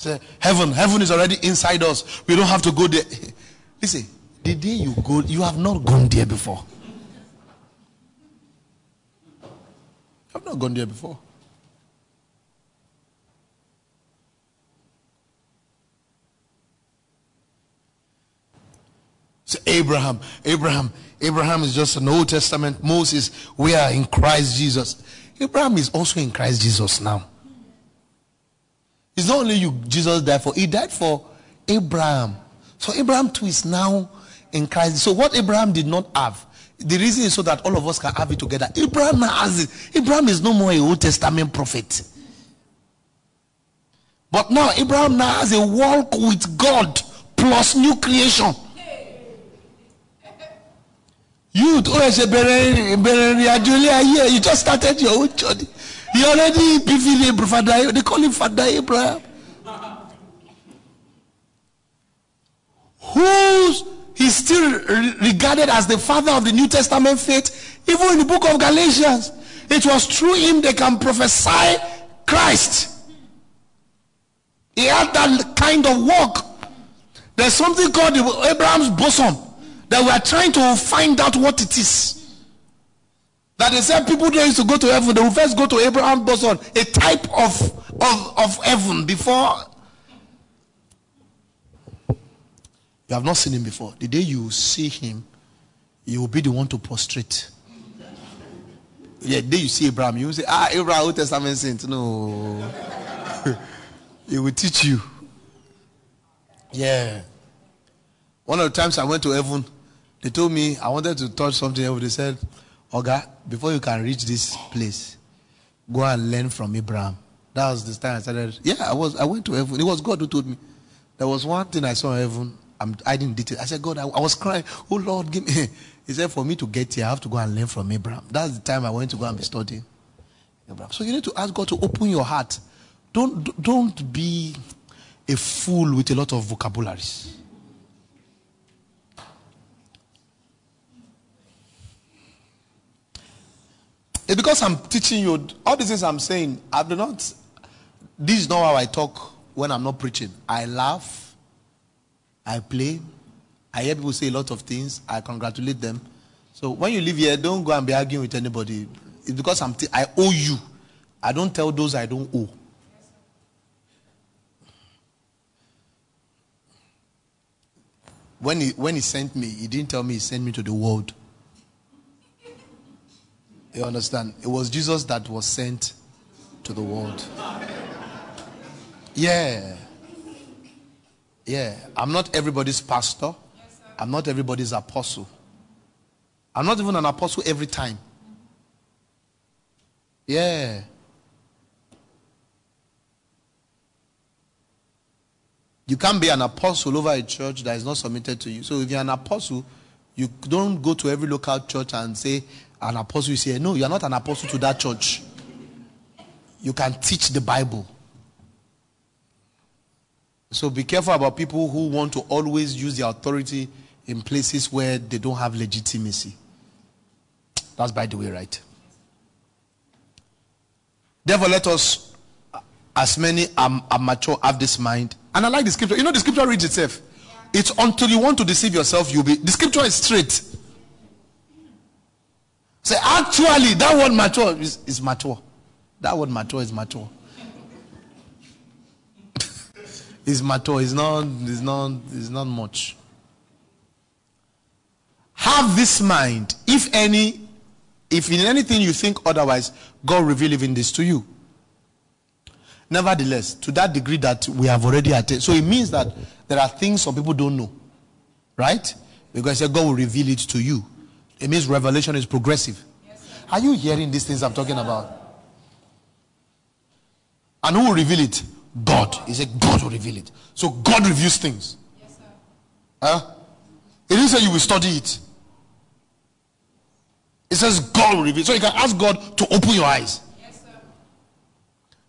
Say, heaven, heaven is already inside us. We don't have to go there. Listen, the day you go, you have not gone there before. I've not gone there before. So Abraham, Abraham, Abraham is just an Old Testament. Moses, we are in Christ Jesus. Abraham is also in Christ Jesus now. It's not only you Jesus died for, he died for Abraham. So Abraham too is now in Christ. So what Abraham did not have, the reason is so that all of us can have it together. Abraham has it. Abraham is no more a Old Testament prophet. But now Abraham now has a walk with God plus new creation. You, you just started your own journey. He already beefing Father. They call him Father Abraham. Who's he's still regarded as the father of the New Testament faith, even in the book of Galatians. it was through him they can prophesy Christ. He had that kind of work. There's something called Abraham's bosom that we are trying to find out what it is. That they said people don't used to go to heaven, they will first go to Abraham's bosom, a type of, of, of heaven before. You have not seen him before. The day you see him, you will be the one to prostrate. Yeah, the day you see Abraham, you will say, Ah, Abraham, Old Testament saint. No. he will teach you. Yeah. One of the times I went to heaven, they told me I wanted to touch something. They said, Oga, before you can reach this place, go and learn from Abraham. That was the time I started. Yeah, I was. I went to heaven. It was God who told me. There was one thing I saw in heaven. I'm, I didn't detail. I said, God, I, I was crying. Oh Lord, give me. He said, for me to get here, I have to go and learn from Abraham. That's the time I went to go and be studying Abraham. So you need to ask God to open your heart. Don't don't be a fool with a lot of vocabularies. It's because I'm teaching you all these things I'm saying. I do not. This is not how I talk when I'm not preaching. I laugh. I play. I hear people say a lot of things. I congratulate them. So when you leave here, don't go and be arguing with anybody. It's because I'm. T- I owe you. I don't tell those I don't owe. When he, when he sent me, he didn't tell me he sent me to the world. You understand? It was Jesus that was sent to the world. Yeah. Yeah. I'm not everybody's pastor. I'm not everybody's apostle. I'm not even an apostle every time. Yeah. You can't be an apostle over a church that is not submitted to you. So if you're an apostle, you don't go to every local church and say, an apostle, you say, no, you are not an apostle to that church. You can teach the Bible. So be careful about people who want to always use their authority in places where they don't have legitimacy. That's by the way, right? Therefore, let us, as many are mature, have this mind. And I like the scripture. You know, the scripture reads itself. It's until you want to deceive yourself, you'll be. The scripture is straight. Say, actually, that word mature is, is mature. That word mature is mature. it's mature. It's not, it's not, it's not much. Have this mind. If any, if in anything you think otherwise, God reveal even this to you. Nevertheless, to that degree that we have already attained. So it means that there are things some people don't know. Right? Because God will reveal it to you. It means revelation is progressive. Yes, Are you hearing these things I'm talking about? And who will reveal it? God. He said God will reveal it. So God reveals things. Yes, sir. Huh? It didn't say you will study it. It says God will reveal. So you can ask God to open your eyes. Yes, sir.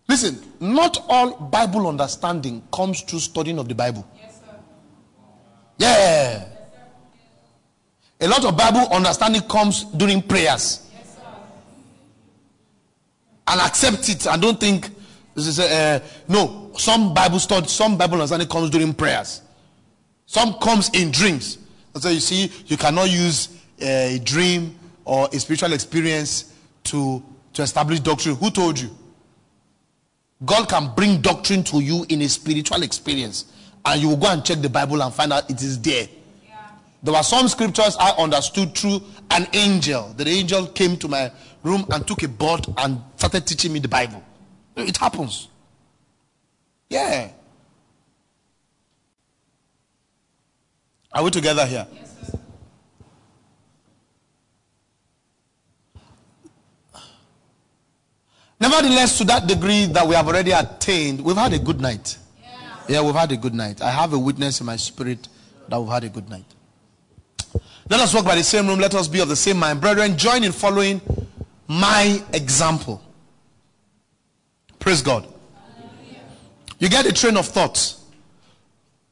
Listen, not all Bible understanding comes through studying of the Bible. Yes, sir. Yeah. A lot of Bible understanding comes during prayers. Yes, and accept it and don't think this is a, uh, no. Some Bible study, some Bible understanding comes during prayers. Some comes in dreams. So you see, you cannot use a dream or a spiritual experience to, to establish doctrine. Who told you? God can bring doctrine to you in a spiritual experience, and you will go and check the Bible and find out it is there. There were some scriptures I understood through an angel. The angel came to my room and took a board and started teaching me the Bible. It happens. Yeah. Are we together here? Yes, Nevertheless, to that degree that we have already attained, we've had a good night. Yeah. yeah, we've had a good night. I have a witness in my spirit that we've had a good night. Let us walk by the same room. Let us be of the same mind. Brethren, join in following my example. Praise God. You get a train of thought.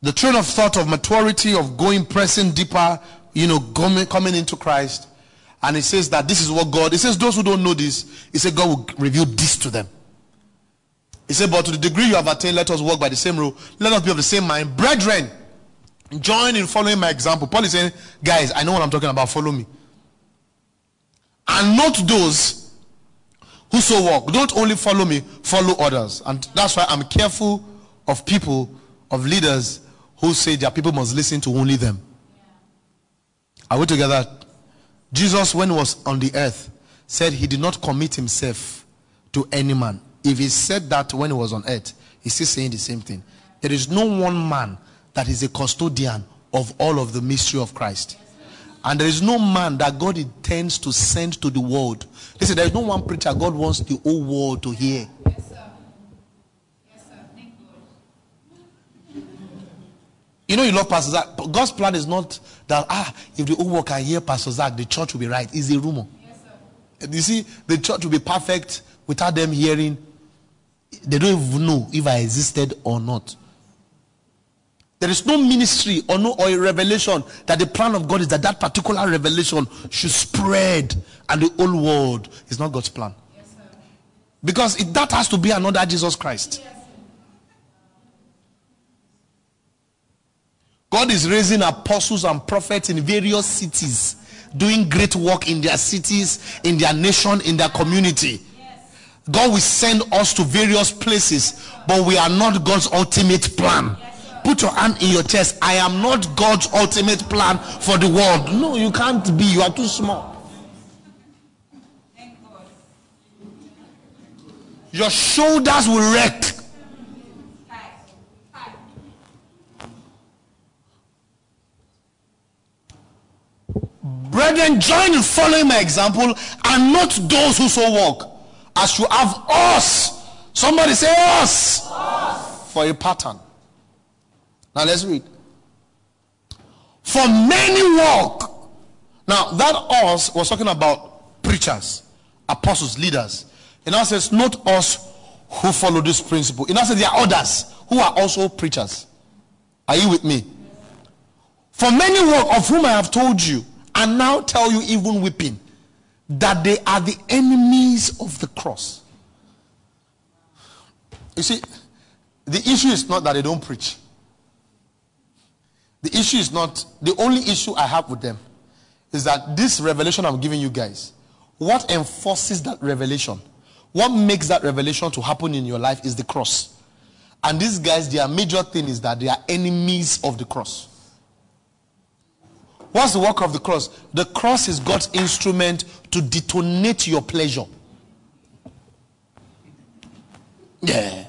The train of thought of maturity, of going, pressing deeper, you know, coming, coming into Christ. And it says that this is what God, it says those who don't know this, he said God will reveal this to them. He said, but to the degree you have attained, let us walk by the same rule. Let us be of the same mind. Brethren, join in following my example. Paul is saying, guys, I know what I'm talking about. Follow me. And not those who so walk. Don't only follow me, follow others. And that's why I'm careful of people, of leaders who say their people must listen to only them. Are we together? Jesus, when he was on the earth, said he did not commit himself to any man. If he said that when he was on earth, he's still saying the same thing. There is no one man that is a custodian of all of the mystery of Christ. And there is no man that God intends to send to the world. Listen, there is no one preacher God wants the whole world to hear. Yes, sir. Yes, sir. Thank God. You know you love Pastor Zach. God's plan is not that ah, if the whole world can hear Pastor Zach, the church will be right. It's a rumor. Yes, sir. You see, the church will be perfect without them hearing. They don't even know if I existed or not. There is no ministry or no or revelation that the plan of God is that that particular revelation should spread and the whole world is not God's plan. Yes, because it, that has to be another Jesus Christ. Yes. God is raising apostles and prophets in various cities, doing great work in their cities, in their nation, in their community. God will send us to various places, but we are not God's ultimate plan. Put your hand in your chest. I am not God's ultimate plan for the world. No, you can't be. You are too small. Your shoulders will wreck. Brethren, join in following my example and not those who so walk. As you have us. Somebody say us. us. For a pattern. Now let's read. For many walk. Now that us was talking about preachers, apostles, leaders. It now says, not us who follow this principle. It now says there are others who are also preachers. Are you with me? For many walk of whom I have told you, and now tell you even weeping, that they are the enemies of the cross. You see, the issue is not that they don't preach. The issue is not, the only issue I have with them is that this revelation I'm giving you guys, what enforces that revelation, what makes that revelation to happen in your life is the cross. And these guys, their major thing is that they are enemies of the cross. What's the work of the cross? The cross is God's instrument to detonate your pleasure. Yeah.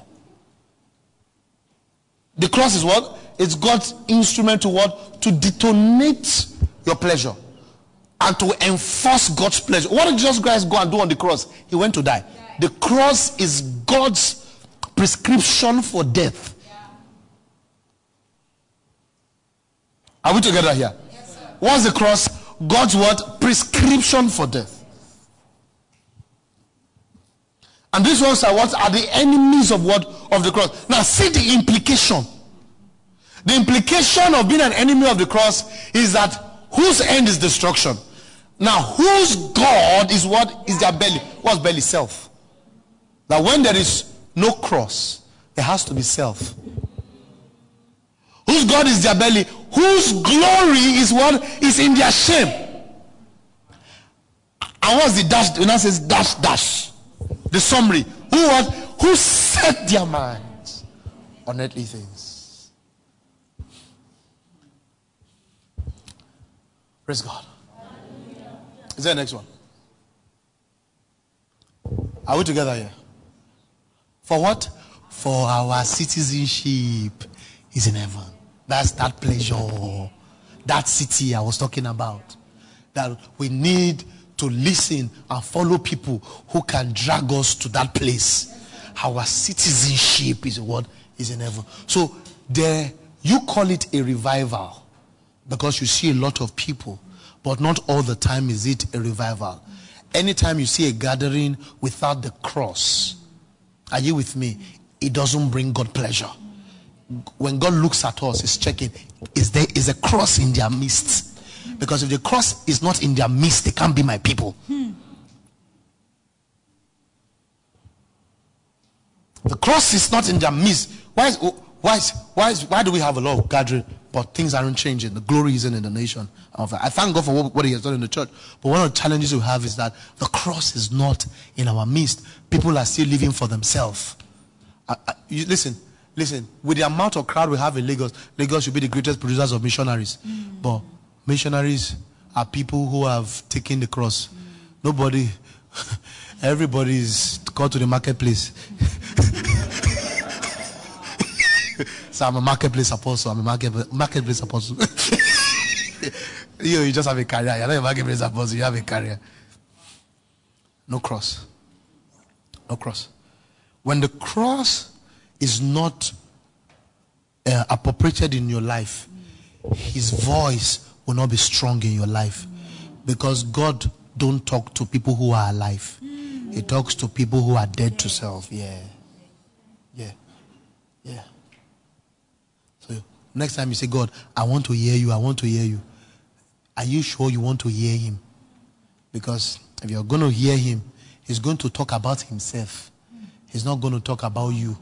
The cross is what? It's God's instrument to what? To detonate your pleasure and to enforce God's pleasure. What did Jesus Christ go and do on the cross? He went to die. The cross is God's prescription for death. Are we together here? Yes, What's the cross? God's what? Prescription for death. And these ones are what are the enemies of what? Of the cross. Now see the implication. The implication of being an enemy of the cross is that whose end is destruction? Now, whose God is what is their belly? What's belly? Self. That when there is no cross, there has to be self. Whose God is their belly? Whose glory is what is in their shame? And what's the dash? The says dash dash, the summary. Who was Who set their minds on earthly things? Praise God. Is there a next one? Are we together here? For what? For our citizenship is in heaven. That's that pleasure. That city I was talking about. That we need to listen and follow people who can drag us to that place. Our citizenship is what is in heaven. So there you call it a revival because you see a lot of people, but not all the time is it a revival. Anytime you see a gathering without the cross, are you with me? It doesn't bring God pleasure. When God looks at us, He's checking, is there is a cross in their midst? Because if the cross is not in their midst, they can't be my people. The cross is not in their midst. Why is, why is, why is, why do we have a lot of gathering, but things aren't changing? The glory isn't in the nation. I thank God for what, what He has done in the church. But one of the challenges we have is that the cross is not in our midst. People are still living for themselves. I, I, you, listen, listen. With the amount of crowd we have in Lagos, Lagos should be the greatest producers of missionaries. Mm. But missionaries are people who have taken the cross. Mm. Nobody, everybody is called to the marketplace. So I'm a marketplace apostle. I'm a market, marketplace apostle. you, you just have a career. You're not a marketplace apostle. You have a career. No cross. No cross. When the cross is not uh, appropriated in your life, his voice will not be strong in your life because God don't talk to people who are alive. He talks to people who are dead to self. Yeah. Yeah. Yeah. So next time you say, God, I want to hear you, I want to hear you. Are you sure you want to hear him? Because if you're going to hear him, he's going to talk about himself. He's not going to talk about you.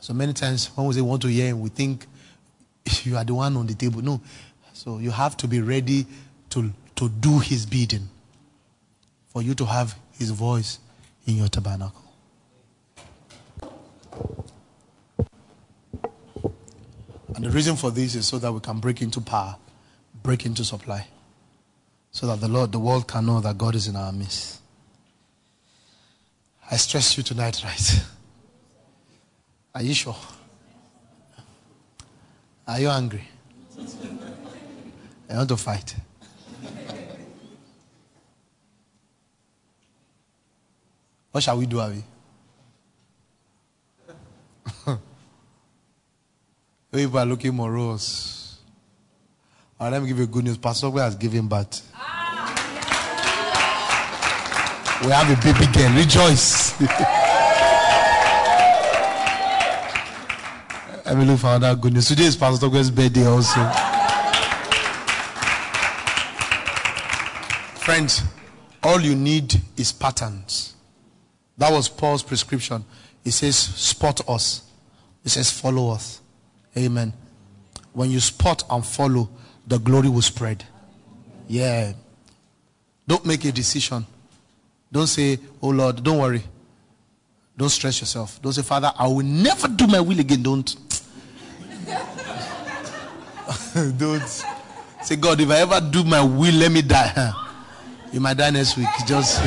So many times when we say want to hear him, we think you are the one on the table. No. So you have to be ready to, to do his bidding for you to have his voice in your tabernacle. And the reason for this is so that we can break into power, break into supply, so that the Lord, the world can know that God is in our midst. I stress you tonight, right? Are you sure? Are you angry? I want to fight. What shall we do, Avi? People are looking morose. Right, let me give you good news. Pastor has given birth. Ah. We have a baby girl. Rejoice. Let me look for that good news. Today is Pastor Togwe's birthday also. Friends, all you need is patterns. That was Paul's prescription. He says, spot us. He says, follow us. Amen. When you spot and follow, the glory will spread. Yeah. Don't make a decision. Don't say, oh Lord, don't worry. Don't stress yourself. Don't say, Father, I will never do my will again. Don't. don't. Say, God, if I ever do my will, let me die. You might die next week. Just.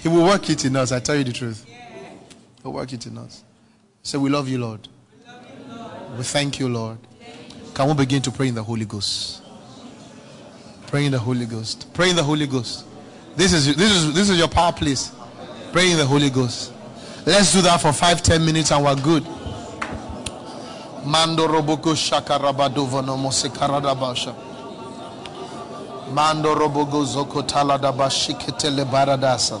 He will work it in us. I tell you the truth. He'll work it in us. Say, so we love you, Lord. We thank you, Lord. Can we begin to pray in the Holy Ghost? Pray in the Holy Ghost. Pray in the Holy Ghost. This is this is this is your power place. Pray in the Holy Ghost. Let's do that for five, ten minutes and we're good. Mando roboko shakarabadovano mosekaradabasha. Mando robogo zoko taladabashiketele baradasa.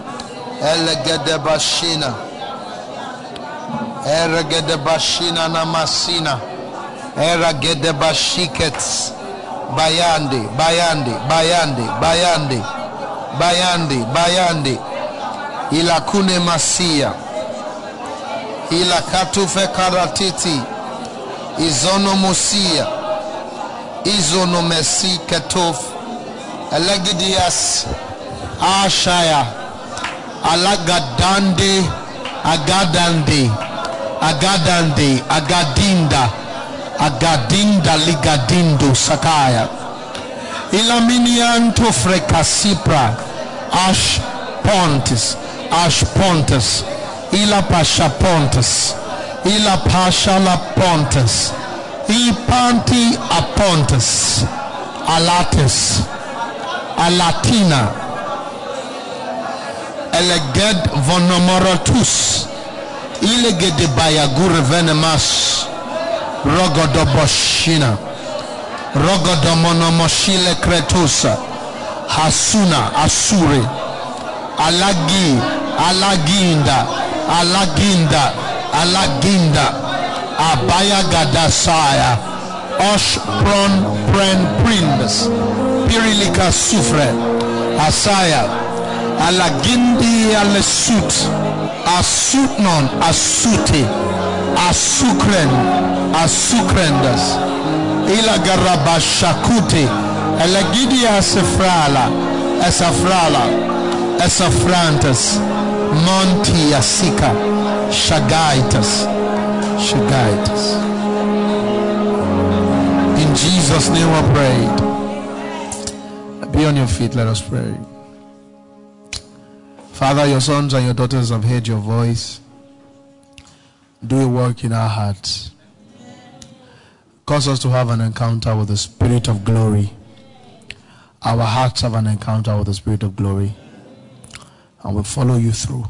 Elegedebashina. Eregedebashina namasina. Eregedebashikets. Bayandi, Bayandi, Bayandi, Bayandi, Bayandi, Bayandi. Ilakune masia. Ilakatufe karatiti. Izono musia. Izono mesi ketof. Elegidias. Ashaya. Alagadande. Agadande. Agadande. Agadinda. Agadinda ligadindo sakaya. Ilaminianto frecasipra. Ash pontis. Ash pontus. Ila pasha pontus. Ila pashala pontes. I panti apontes. Alates. Alatina. Eleged vonomorotus. Ilegede bayagur venemas. Rogodoboshina. Rogodomonomoshile kretusa. Hasuna Asure. Alagi. Alaginda. Alaginda. Alaginda. Abaya Gadasaya. Osh Pron Pren Prindes. Pirilika Sufre. Asaya. Alagindi Alesut. Asutnon Asute. Asukren. Asukrendas. Ilagarabashakute. Elegidia Sefrala. Esafrala. Esafrantas. Monti Asika. Shagaitas. Shagaitas. In Jesus' name we pray. Be on your feet, let us pray. Father, your sons and your daughters have heard your voice. Do a work in our hearts. Cause us to have an encounter with the Spirit of glory. Our hearts have an encounter with the Spirit of glory. And we follow you through.